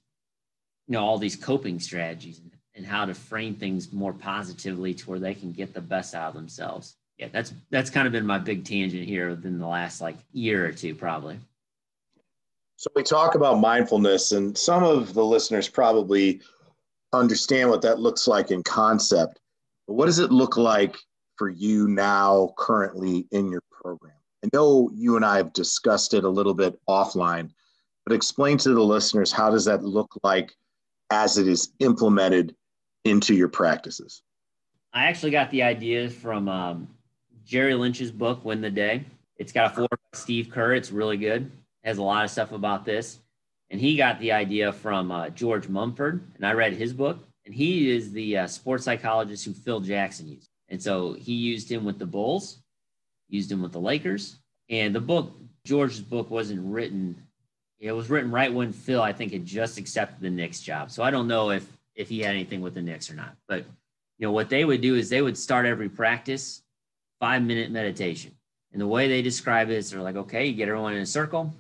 know, all these coping strategies and how to frame things more positively to where they can get the best out of themselves yeah, that's that's kind of been my big tangent here within the last like year or two, probably. So we talk about mindfulness, and some of the listeners probably understand what that looks like in concept. But what does it look like for you now, currently in your program? I know you and I have discussed it a little bit offline, but explain to the listeners how does that look like as it is implemented into your practices? I actually got the idea from um, Jerry Lynch's book, Win the Day. It's got a four by Steve Kerr. It's really good. It has a lot of stuff about this. And he got the idea from uh, George Mumford, and I read his book. And he is the uh, sports psychologist who Phil Jackson used. And so he used him with the Bulls, used him with the Lakers. And the book, George's book, wasn't written. It was written right when Phil, I think, had just accepted the Knicks job. So I don't know if if he had anything with the Knicks or not. But you know what they would do is they would start every practice five minute meditation. And the way they describe it is they're like, okay, you get everyone in a circle.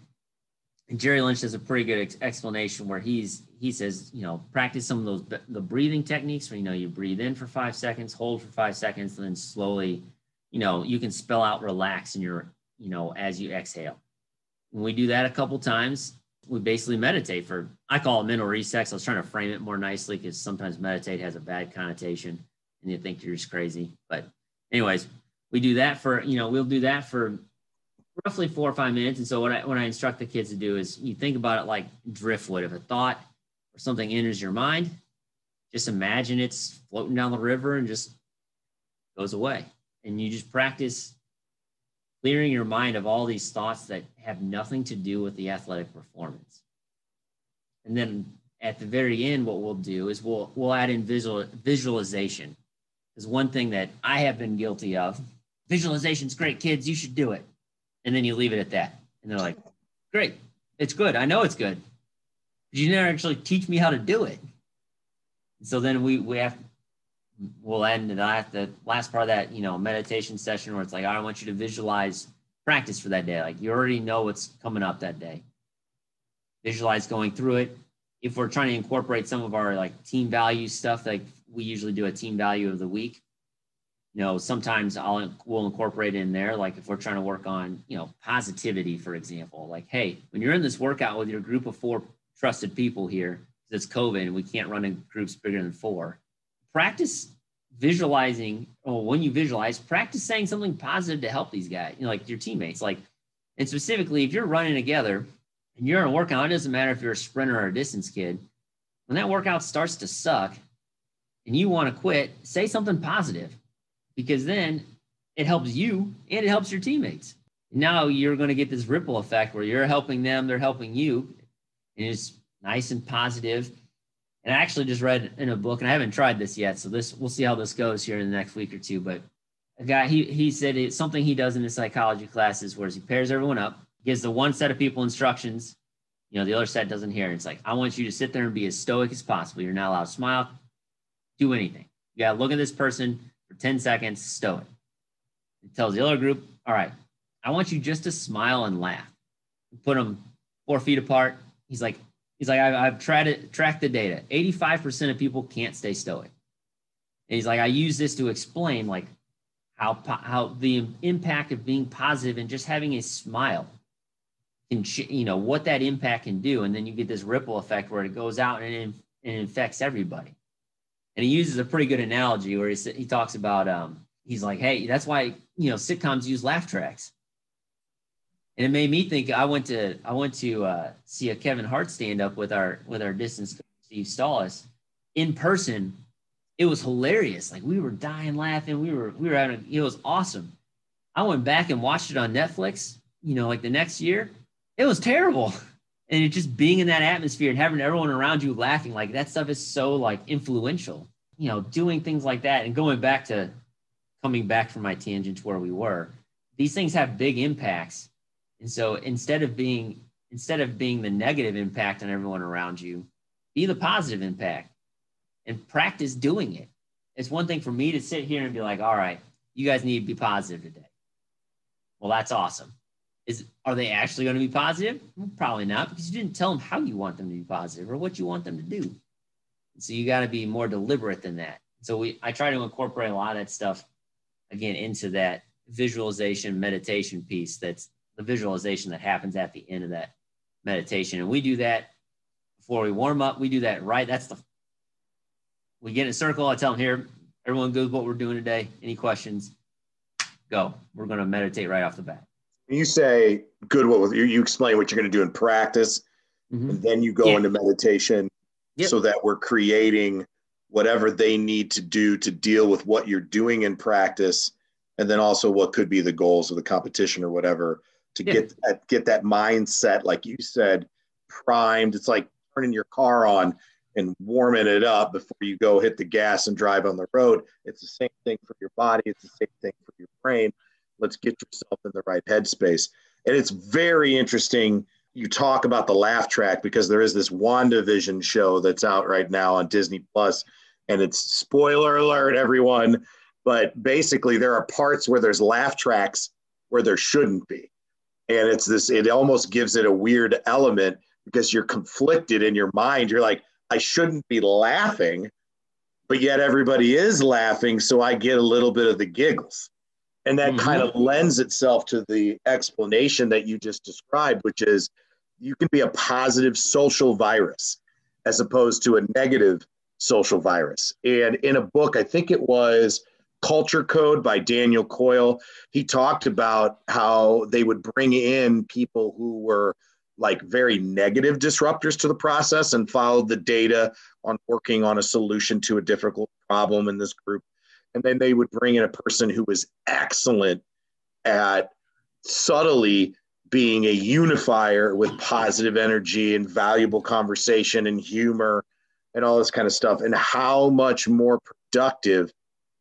And Jerry Lynch does a pretty good ex- explanation where he's he says, you know, practice some of those the breathing techniques where you know you breathe in for five seconds, hold for five seconds, and then slowly, you know, you can spell out relax in your, you know, as you exhale. When we do that a couple times, we basically meditate for I call it mental resets. I was trying to frame it more nicely because sometimes meditate has a bad connotation and you think you're just crazy. But anyways, we do that for, you know, we'll do that for roughly four or five minutes. And so what I what I instruct the kids to do is you think about it like driftwood. If a thought or something enters your mind, just imagine it's floating down the river and just goes away. And you just practice clearing your mind of all these thoughts that have nothing to do with the athletic performance. And then at the very end, what we'll do is we'll we'll add in visual visualization. Is one thing that I have been guilty of. Visualization's great, kids. You should do it and then you leave it at that. And they're like, great, it's good. I know it's good. But you never actually teach me how to do it. So then we we have we'll end at the last part of that, you know, meditation session where it's like, I want you to visualize practice for that day. Like you already know what's coming up that day. Visualize going through it. If we're trying to incorporate some of our like team value stuff, like we usually do a team value of the week, you know sometimes i'll we'll incorporate in there like if we're trying to work on you know positivity for example like hey when you're in this workout with your group of four trusted people here it's covid and we can't run in groups bigger than four practice visualizing or when you visualize practice saying something positive to help these guys you know like your teammates like and specifically if you're running together and you're in a workout it doesn't matter if you're a sprinter or a distance kid when that workout starts to suck and you want to quit say something positive because then it helps you and it helps your teammates. Now you're going to get this ripple effect where you're helping them, they're helping you. And it's nice and positive. And I actually just read in a book, and I haven't tried this yet, so this we'll see how this goes here in the next week or two. But a guy he he said it's something he does in his psychology classes where he pairs everyone up, gives the one set of people instructions, you know, the other set doesn't hear. It's like, I want you to sit there and be as stoic as possible. You're not allowed to smile, do anything. You gotta look at this person, for 10 seconds, stow it. Tells the other group, all right, I want you just to smile and laugh. Put them four feet apart. He's like, he's like, I've, I've tried to track the data. 85% of people can't stay stoic. And he's like, I use this to explain like how, how the impact of being positive and just having a smile can, you know, what that impact can do. And then you get this ripple effect where it goes out and it infects everybody and he uses a pretty good analogy where he he talks about um, he's like, hey, that's why you know sitcoms use laugh tracks, and it made me think. I went to I went to uh, see a Kevin Hart stand up with our with our distance Steve Stollis in person. It was hilarious. Like we were dying laughing. We were we were having it was awesome. I went back and watched it on Netflix. You know, like the next year, it was terrible. and it just being in that atmosphere and having everyone around you laughing like that stuff is so like influential you know doing things like that and going back to coming back from my tangent to where we were these things have big impacts. And so instead of being instead of being the negative impact on everyone around you be the positive impact and practice doing it. It's one thing for me to sit here and be like all right you guys need to be positive today. Well that's awesome is are they actually going to be positive? Probably not, because you didn't tell them how you want them to be positive or what you want them to do. So you got to be more deliberate than that. So we I try to incorporate a lot of that stuff again into that visualization meditation piece. That's the visualization that happens at the end of that meditation, and we do that before we warm up. We do that right. That's the we get in a circle. I tell them here, Everyone good what we're doing today? Any questions? Go. We're going to meditate right off the bat. You say good what you, you explain what you're going to do in practice, mm-hmm. and then you go yeah. into meditation yep. so that we're creating whatever they need to do to deal with what you're doing in practice and then also what could be the goals of the competition or whatever to yeah. get that get that mindset like you said primed it's like turning your car on and warming it up before you go hit the gas and drive on the road it's the same thing for your body it's the same thing for your brain let's get yourself in the right headspace and it's very interesting you talk about the laugh track because there is this WandaVision show that's out right now on Disney Plus, and it's spoiler alert, everyone. But basically, there are parts where there's laugh tracks where there shouldn't be, and it's this. It almost gives it a weird element because you're conflicted in your mind. You're like, I shouldn't be laughing, but yet everybody is laughing, so I get a little bit of the giggles. And that mm-hmm. kind of lends itself to the explanation that you just described, which is you can be a positive social virus as opposed to a negative social virus. And in a book, I think it was Culture Code by Daniel Coyle, he talked about how they would bring in people who were like very negative disruptors to the process and followed the data on working on a solution to a difficult problem in this group. And then they would bring in a person who was excellent at subtly being a unifier with positive energy and valuable conversation and humor and all this kind of stuff and how much more productive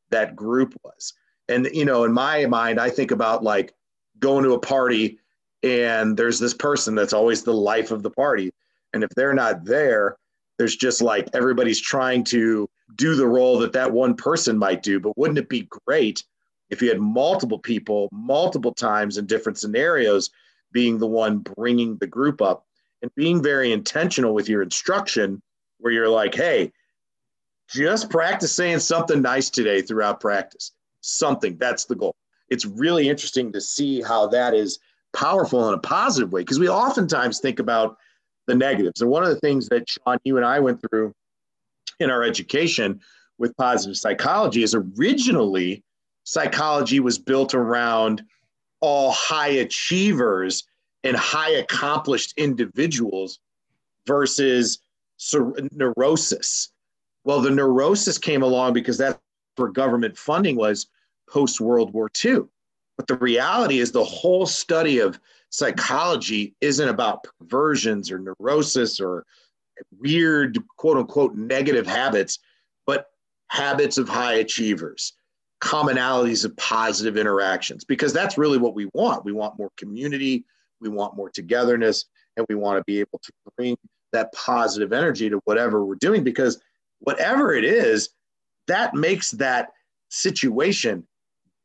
that group was. And you know in my mind i think about like going to a party and there's this person that's always the life of the party. And if they're not there there's just like everybody's trying to do the role that that one person might do but wouldn't it be great if you had multiple people multiple times in different scenarios being the one bringing the group up and being very intentional with your instruction where you're like hey just practice saying something nice today throughout practice. Something that's the goal. It's really interesting to see how that is powerful in a positive way because we oftentimes think about the negatives. And one of the things that sean you and i went through in our education with positive psychology is originally psychology was built around all high achievers and high accomplished individuals versus neurosis. Well, the neurosis came along because that's where government funding was post World War II. But the reality is, the whole study of psychology isn't about perversions or neurosis or weird, quote unquote, negative habits, but habits of high achievers commonalities of positive interactions because that's really what we want. We want more community, we want more togetherness, and we want to be able to bring that positive energy to whatever we're doing because whatever it is, that makes that situation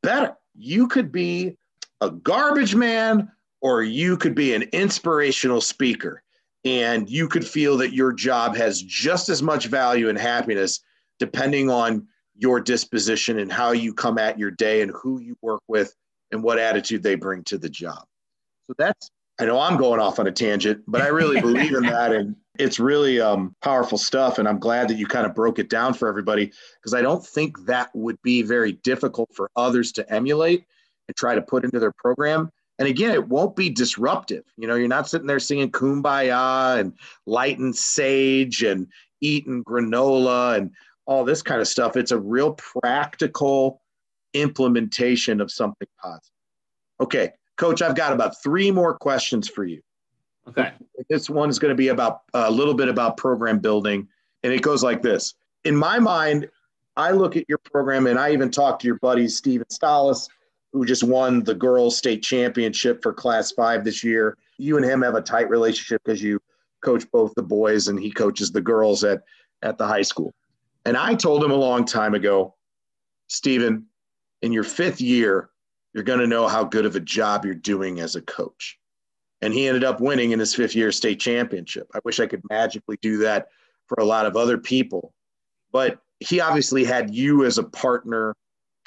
better. You could be a garbage man or you could be an inspirational speaker and you could feel that your job has just as much value and happiness depending on your disposition and how you come at your day and who you work with and what attitude they bring to the job. So that's, I know I'm going off on a tangent, but I really believe in that. And it's really um, powerful stuff. And I'm glad that you kind of broke it down for everybody because I don't think that would be very difficult for others to emulate and try to put into their program. And again, it won't be disruptive. You know, you're not sitting there singing kumbaya and lighting sage and eating granola and all this kind of stuff. It's a real practical implementation of something positive. Okay, coach, I've got about three more questions for you. Okay. This one is going to be about a little bit about program building, and it goes like this. In my mind, I look at your program, and I even talk to your buddy Steven Stalis, who just won the girls' state championship for Class Five this year. You and him have a tight relationship because you coach both the boys, and he coaches the girls at at the high school. And I told him a long time ago, Stephen, in your fifth year, you're going to know how good of a job you're doing as a coach. And he ended up winning in his fifth year state championship. I wish I could magically do that for a lot of other people. But he obviously had you as a partner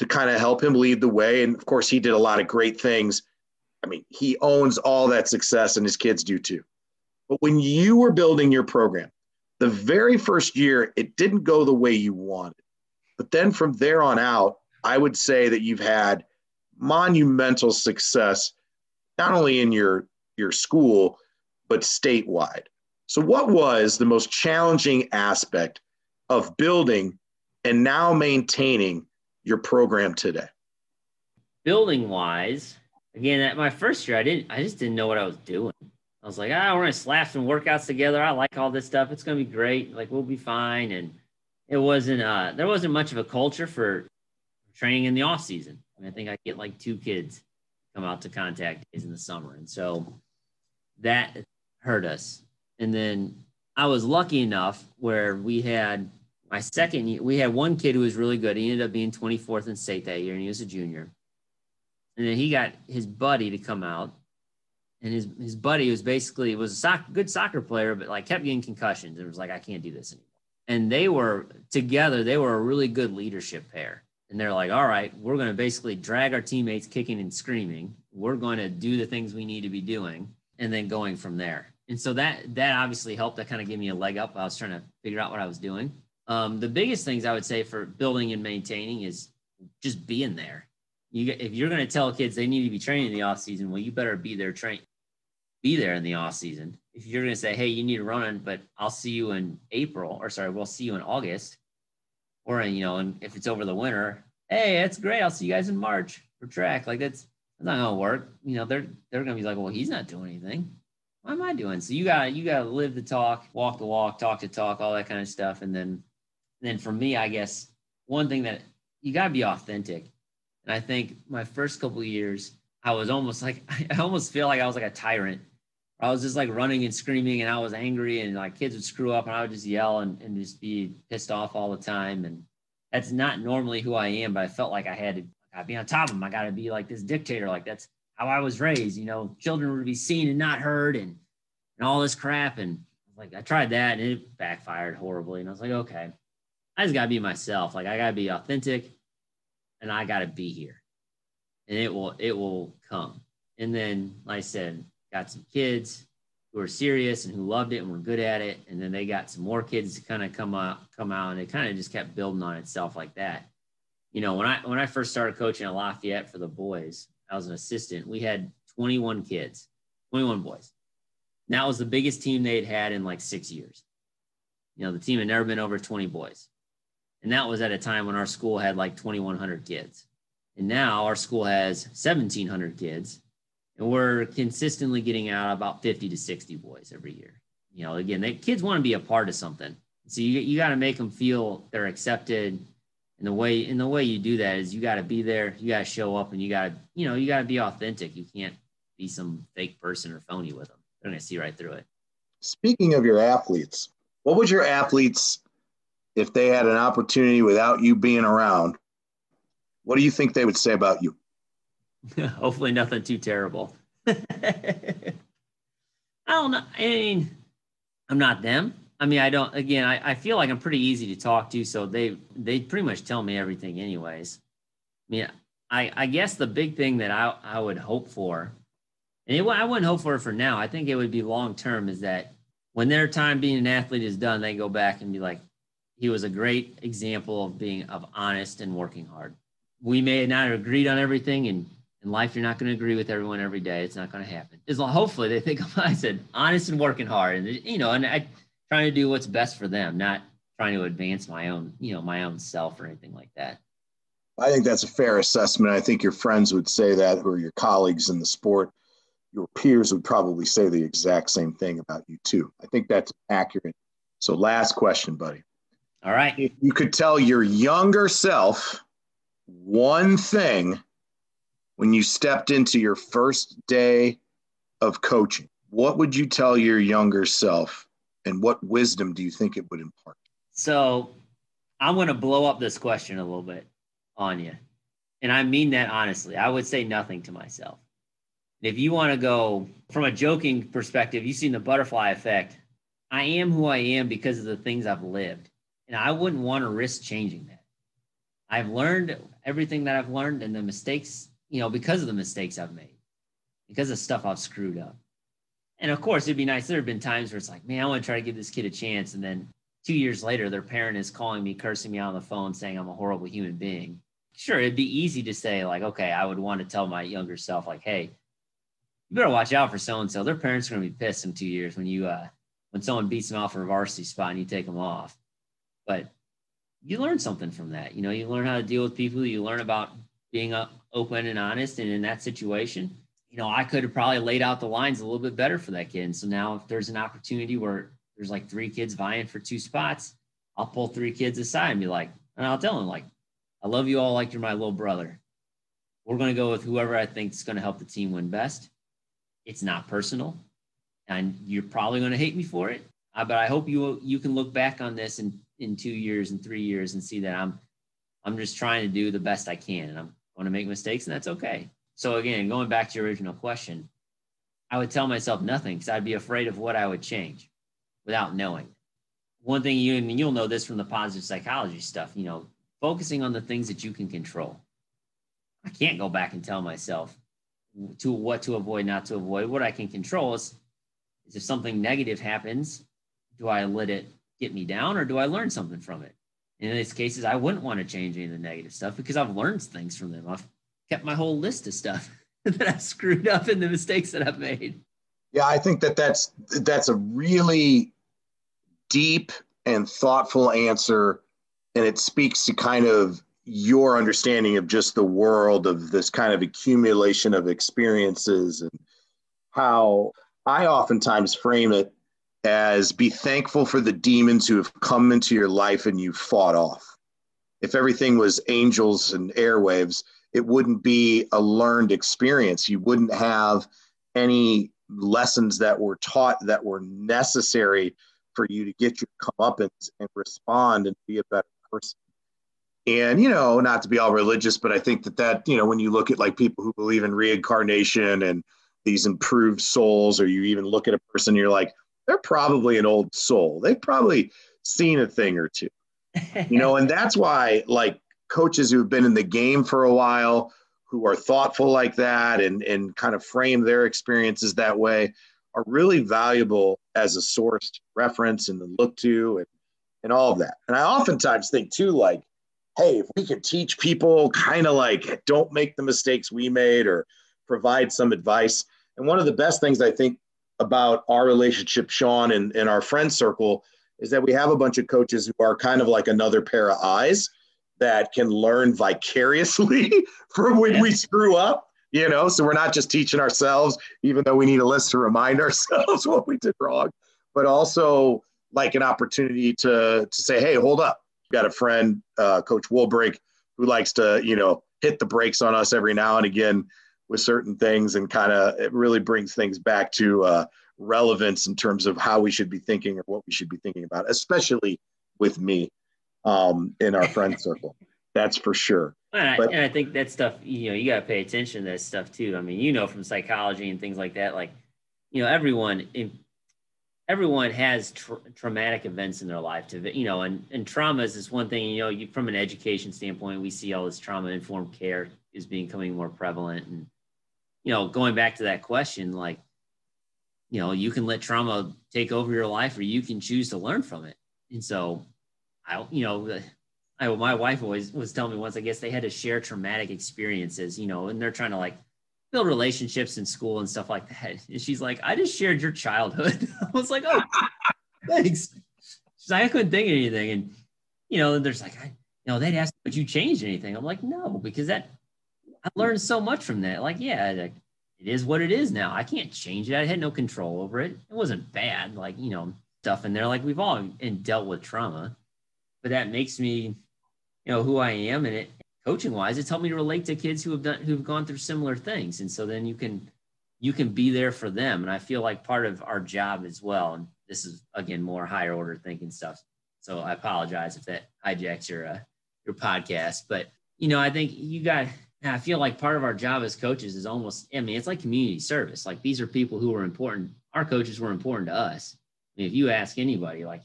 to kind of help him lead the way. And of course, he did a lot of great things. I mean, he owns all that success, and his kids do too. But when you were building your program, the very first year, it didn't go the way you wanted. But then from there on out, I would say that you've had monumental success, not only in your, your school, but statewide. So, what was the most challenging aspect of building and now maintaining your program today? Building wise, again, at my first year, I didn't, I just didn't know what I was doing. I was like, ah, we're gonna slap some workouts together. I like all this stuff. It's gonna be great. Like we'll be fine. And it wasn't, uh, there wasn't much of a culture for training in the off season. I, mean, I think I get like two kids come out to contact days in the summer, and so that hurt us. And then I was lucky enough where we had my second year, we had one kid who was really good. He ended up being 24th in state that year, and he was a junior. And then he got his buddy to come out, and his his buddy was basically was a soccer, good soccer player, but like kept getting concussions and was like, I can't do this anymore. And they were together. They were a really good leadership pair. And they're like, all right, we're going to basically drag our teammates kicking and screaming. We're going to do the things we need to be doing, and then going from there. And so that that obviously helped. That kind of gave me a leg up. I was trying to figure out what I was doing. Um, the biggest things I would say for building and maintaining is just being there. You, if you're going to tell kids they need to be training in the off season, well, you better be there train, be there in the off season. If you're going to say, hey, you need to run, but I'll see you in April, or sorry, we'll see you in August, or in, you know, and if it's over the winter, hey, that's great. I'll see you guys in March for track. Like that's, that's not going to work. You know, they're they're going to be like, well, he's not doing anything. What am I doing? So you got you got to live the talk, walk the walk, talk the talk, all that kind of stuff, and then then for me, I guess one thing that you got to be authentic. And I think my first couple years, I was almost like, I almost feel like I was like a tyrant. I was just like running and screaming and I was angry and like kids would screw up and I would just yell and, and just be pissed off all the time. And that's not normally who I am, but I felt like I had to gotta be on top of them. I got to be like this dictator. Like that's how I was raised, you know, children would be seen and not heard and, and all this crap. And like, I tried that and it backfired horribly. And I was like, okay, I just gotta be myself. Like I gotta be authentic and I gotta be here. And it will it will come. And then, like I said, got some kids who are serious and who loved it and were good at it. And then they got some more kids to kind of come out, come out, and it kind of just kept building on itself like that. You know, when I when I first started coaching at Lafayette for the boys, I was an assistant. We had 21 kids, 21 boys. And that was the biggest team they'd had in like six years. You know, the team had never been over 20 boys. And that was at a time when our school had like 2,100 kids. And now our school has 1,700 kids. And we're consistently getting out about 50 to 60 boys every year. You know, again, they, kids want to be a part of something. So you, you got to make them feel they're accepted. And the way, and the way you do that is you got to be there, you got to show up and you got to, you know, you got to be authentic. You can't be some fake person or phony with them. They're going to see right through it. Speaking of your athletes, what would your athletes if they had an opportunity without you being around, what do you think they would say about you? Hopefully, nothing too terrible. I don't know. I mean, I'm not them. I mean, I don't. Again, I, I feel like I'm pretty easy to talk to, so they they pretty much tell me everything, anyways. I mean, I I guess the big thing that I I would hope for, and it, I wouldn't hope for it for now. I think it would be long term. Is that when their time being an athlete is done, they go back and be like, he was a great example of being of honest and working hard. We may not have agreed on everything, and in life, you're not going to agree with everyone every day. It's not going to happen. Hopefully, they think I said honest and working hard, and you know, and I trying to do what's best for them, not trying to advance my own, you know, my own self or anything like that. I think that's a fair assessment. I think your friends would say that, or your colleagues in the sport, your peers would probably say the exact same thing about you too. I think that's accurate. So, last question, buddy. All right. If you could tell your younger self one thing when you stepped into your first day of coaching, what would you tell your younger self and what wisdom do you think it would impart? So I'm going to blow up this question a little bit on you. And I mean that honestly. I would say nothing to myself. If you want to go from a joking perspective, you've seen the butterfly effect. I am who I am because of the things I've lived. And I wouldn't want to risk changing that. I've learned everything that I've learned and the mistakes, you know, because of the mistakes I've made, because of stuff I've screwed up. And of course, it'd be nice. There have been times where it's like, man, I want to try to give this kid a chance. And then two years later, their parent is calling me, cursing me on the phone, saying I'm a horrible human being. Sure, it'd be easy to say, like, okay, I would want to tell my younger self, like, hey, you better watch out for so and so. Their parents are going to be pissed in two years when you, uh, when someone beats them off for a varsity spot and you take them off. But you learn something from that. You know, you learn how to deal with people. You learn about being uh, open and honest. And in that situation, you know, I could have probably laid out the lines a little bit better for that kid. And so now, if there's an opportunity where there's like three kids vying for two spots, I'll pull three kids aside and be like, and I'll tell them like, I love you all like you're my little brother. We're going to go with whoever I think is going to help the team win best. It's not personal, and you're probably going to hate me for it. Uh, but I hope you you can look back on this in in two years and three years and see that I'm I'm just trying to do the best I can, and I'm going to make mistakes, and that's okay. So again, going back to your original question, I would tell myself nothing because I'd be afraid of what I would change without knowing. One thing you and you'll know this from the positive psychology stuff, you know, focusing on the things that you can control. I can't go back and tell myself to what to avoid, not to avoid. What I can control is, is if something negative happens, do I let it get me down or do I learn something from it? in these cases, I wouldn't want to change any of the negative stuff because I've learned things from them. I've kept my whole list of stuff that I've screwed up and the mistakes that I've made. Yeah, I think that that's that's a really deep and thoughtful answer, and it speaks to kind of your understanding of just the world of this kind of accumulation of experiences and how I oftentimes frame it as be thankful for the demons who have come into your life and you fought off. If everything was angels and airwaves, it wouldn't be a learned experience. You wouldn't have any lessons that were taught that were necessary for you to get you to come up and, and respond and be a better person. And, you know, not to be all religious, but I think that that, you know, when you look at like people who believe in reincarnation and these improved souls, or you even look at a person, you're like, they're probably an old soul. They've probably seen a thing or two, you know, and that's why like coaches who've been in the game for a while, who are thoughtful like that and, and kind of frame their experiences that way are really valuable as a source to reference and to look to and, and all of that. And I oftentimes think too, like, hey, if we could teach people kind of like don't make the mistakes we made or provide some advice. And one of the best things I think about our relationship, Sean, and, and our friend circle is that we have a bunch of coaches who are kind of like another pair of eyes that can learn vicariously from when yeah. we screw up you know? So we're not just teaching ourselves even though we need a list to remind ourselves what we did wrong but also like an opportunity to to say hey hold up. We've got a friend uh, coach Woolbrink who likes to you know hit the brakes on us every now and again with certain things and kind of it really brings things back to uh, relevance in terms of how we should be thinking or what we should be thinking about especially with me um, in our friend circle. That's for sure. And I, but, and I think that stuff, you know, you got to pay attention to that stuff too. I mean, you know, from psychology and things like that, like, you know, everyone, in, everyone has tra- traumatic events in their life to, you know, and, and traumas is one thing, you know, you, from an education standpoint, we see all this trauma informed care is becoming more prevalent. And, you know, going back to that question, like, you know, you can let trauma take over your life or you can choose to learn from it. And so I, you know, I, my wife always was telling me once, I guess they had to share traumatic experiences, you know, and they're trying to like build relationships in school and stuff like that. And she's like, I just shared your childhood. I was like, oh, thanks. She's like, I couldn't think of anything. And, you know, there's like, I, you know, they'd ask, would you change anything? I'm like, no, because that, I learned so much from that. Like, yeah, like, it is what it is now. I can't change it. I had no control over it. It wasn't bad. Like, you know, stuff in there. Like we've all and dealt with trauma but that makes me, you know, who I am. And it coaching wise, it's helped me to relate to kids who have done who've gone through similar things. And so then you can you can be there for them. And I feel like part of our job as well. And this is again more higher order thinking stuff. So I apologize if that hijacks your uh, your podcast. But you know, I think you got. I feel like part of our job as coaches is almost. I mean, it's like community service. Like these are people who are important. Our coaches were important to us. I mean, if you ask anybody, like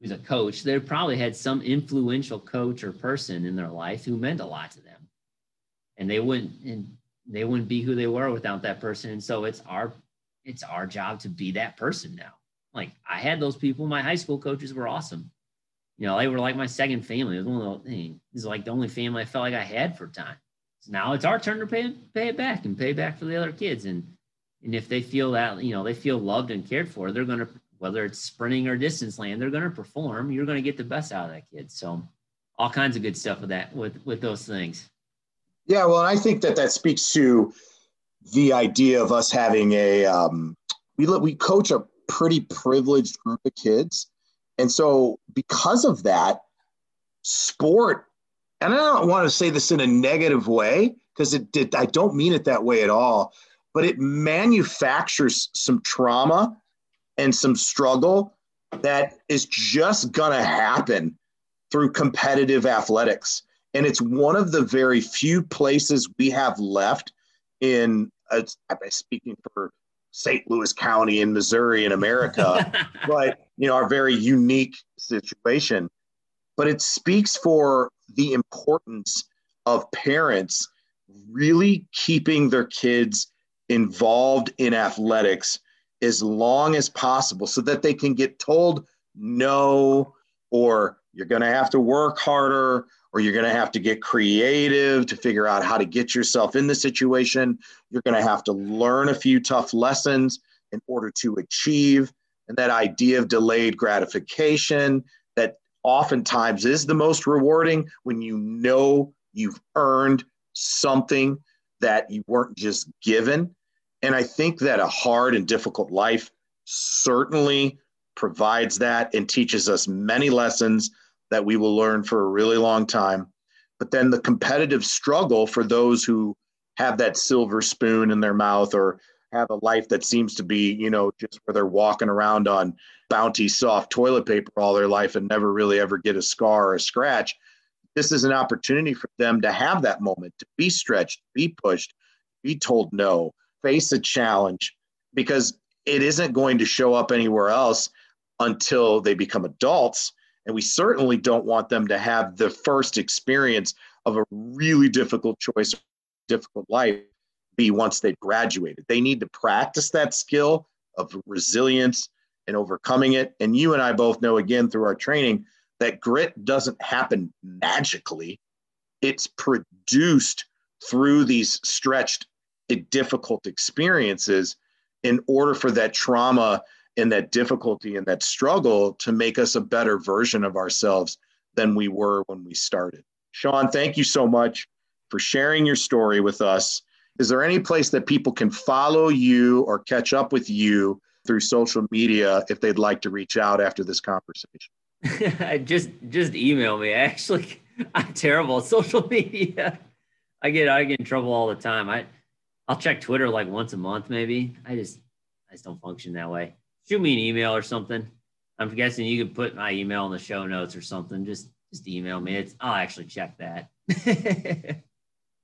who's a coach, they probably had some influential coach or person in their life who meant a lot to them. And they wouldn't and they wouldn't be who they were without that person. And so it's our it's our job to be that person now. like I had those people. My high school coaches were awesome. You know, they were like my second family. It was one of the things. Is like the only family I felt like I had for time. Now it's our turn to pay pay it back and pay back for the other kids. And and if they feel that you know they feel loved and cared for, they're gonna whether it's sprinting or distance land, they're gonna perform. You're gonna get the best out of that kid. So all kinds of good stuff with that with with those things. Yeah, well, I think that that speaks to the idea of us having a um, we we coach a pretty privileged group of kids, and so because of that, sport. And I don't want to say this in a negative way because it did. I don't mean it that way at all. But it manufactures some trauma and some struggle that is just gonna happen through competitive athletics. And it's one of the very few places we have left in, uh, speaking for St. Louis County in Missouri in America, but you know, our very unique situation. But it speaks for the importance of parents really keeping their kids involved in athletics as long as possible so that they can get told no or you're going to have to work harder or you're going to have to get creative to figure out how to get yourself in the situation. You're going to have to learn a few tough lessons in order to achieve. And that idea of delayed gratification oftentimes is the most rewarding when you know you've earned something that you weren't just given. And I think that a hard and difficult life certainly provides that and teaches us many lessons that we will learn for a really long time. But then the competitive struggle for those who have that silver spoon in their mouth or have a life that seems to be, you know, just where they're walking around on bounty soft toilet paper all their life and never really ever get a scar or a scratch. This is an opportunity for them to have that moment, to be stretched, be pushed, be told no, face a challenge, because it isn't going to show up anywhere else until they become adults and we certainly don't want them to have the first experience of a really difficult choice, difficult life be once they've graduated. They need to practice that skill of resilience and overcoming it. And you and I both know, again, through our training, that grit doesn't happen magically, it's produced through these stretched, difficult experiences in order for that trauma and that difficulty and that struggle to make us a better version of ourselves than we were when we started. Sean, thank you so much for sharing your story with us. Is there any place that people can follow you or catch up with you through social media if they'd like to reach out after this conversation? just just email me. Actually, I'm terrible at social media. I get I get in trouble all the time. I I'll check Twitter like once a month maybe. I just I just don't function that way shoot me an email or something. I'm guessing you could put my email in the show notes or something. Just just email me. It's I'll actually check that.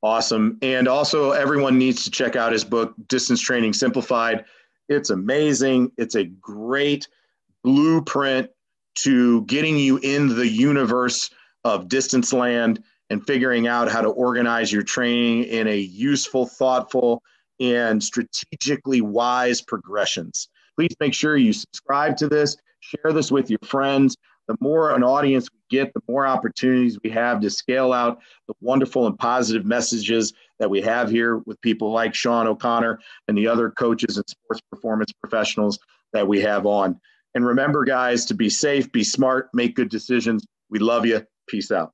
awesome. And also everyone needs to check out his book, Distance Training Simplified. It's amazing. It's a great blueprint to getting you in the universe of distance land and figuring out how to organize your training in a useful, thoughtful, and strategically wise progressions. Please make sure you subscribe to this, share this with your friends. The more an audience we get, the more opportunities we have to scale out the wonderful and positive messages that we have here with people like Sean O'Connor and the other coaches and sports performance professionals that we have on. And remember, guys, to be safe, be smart, make good decisions. We love you. Peace out.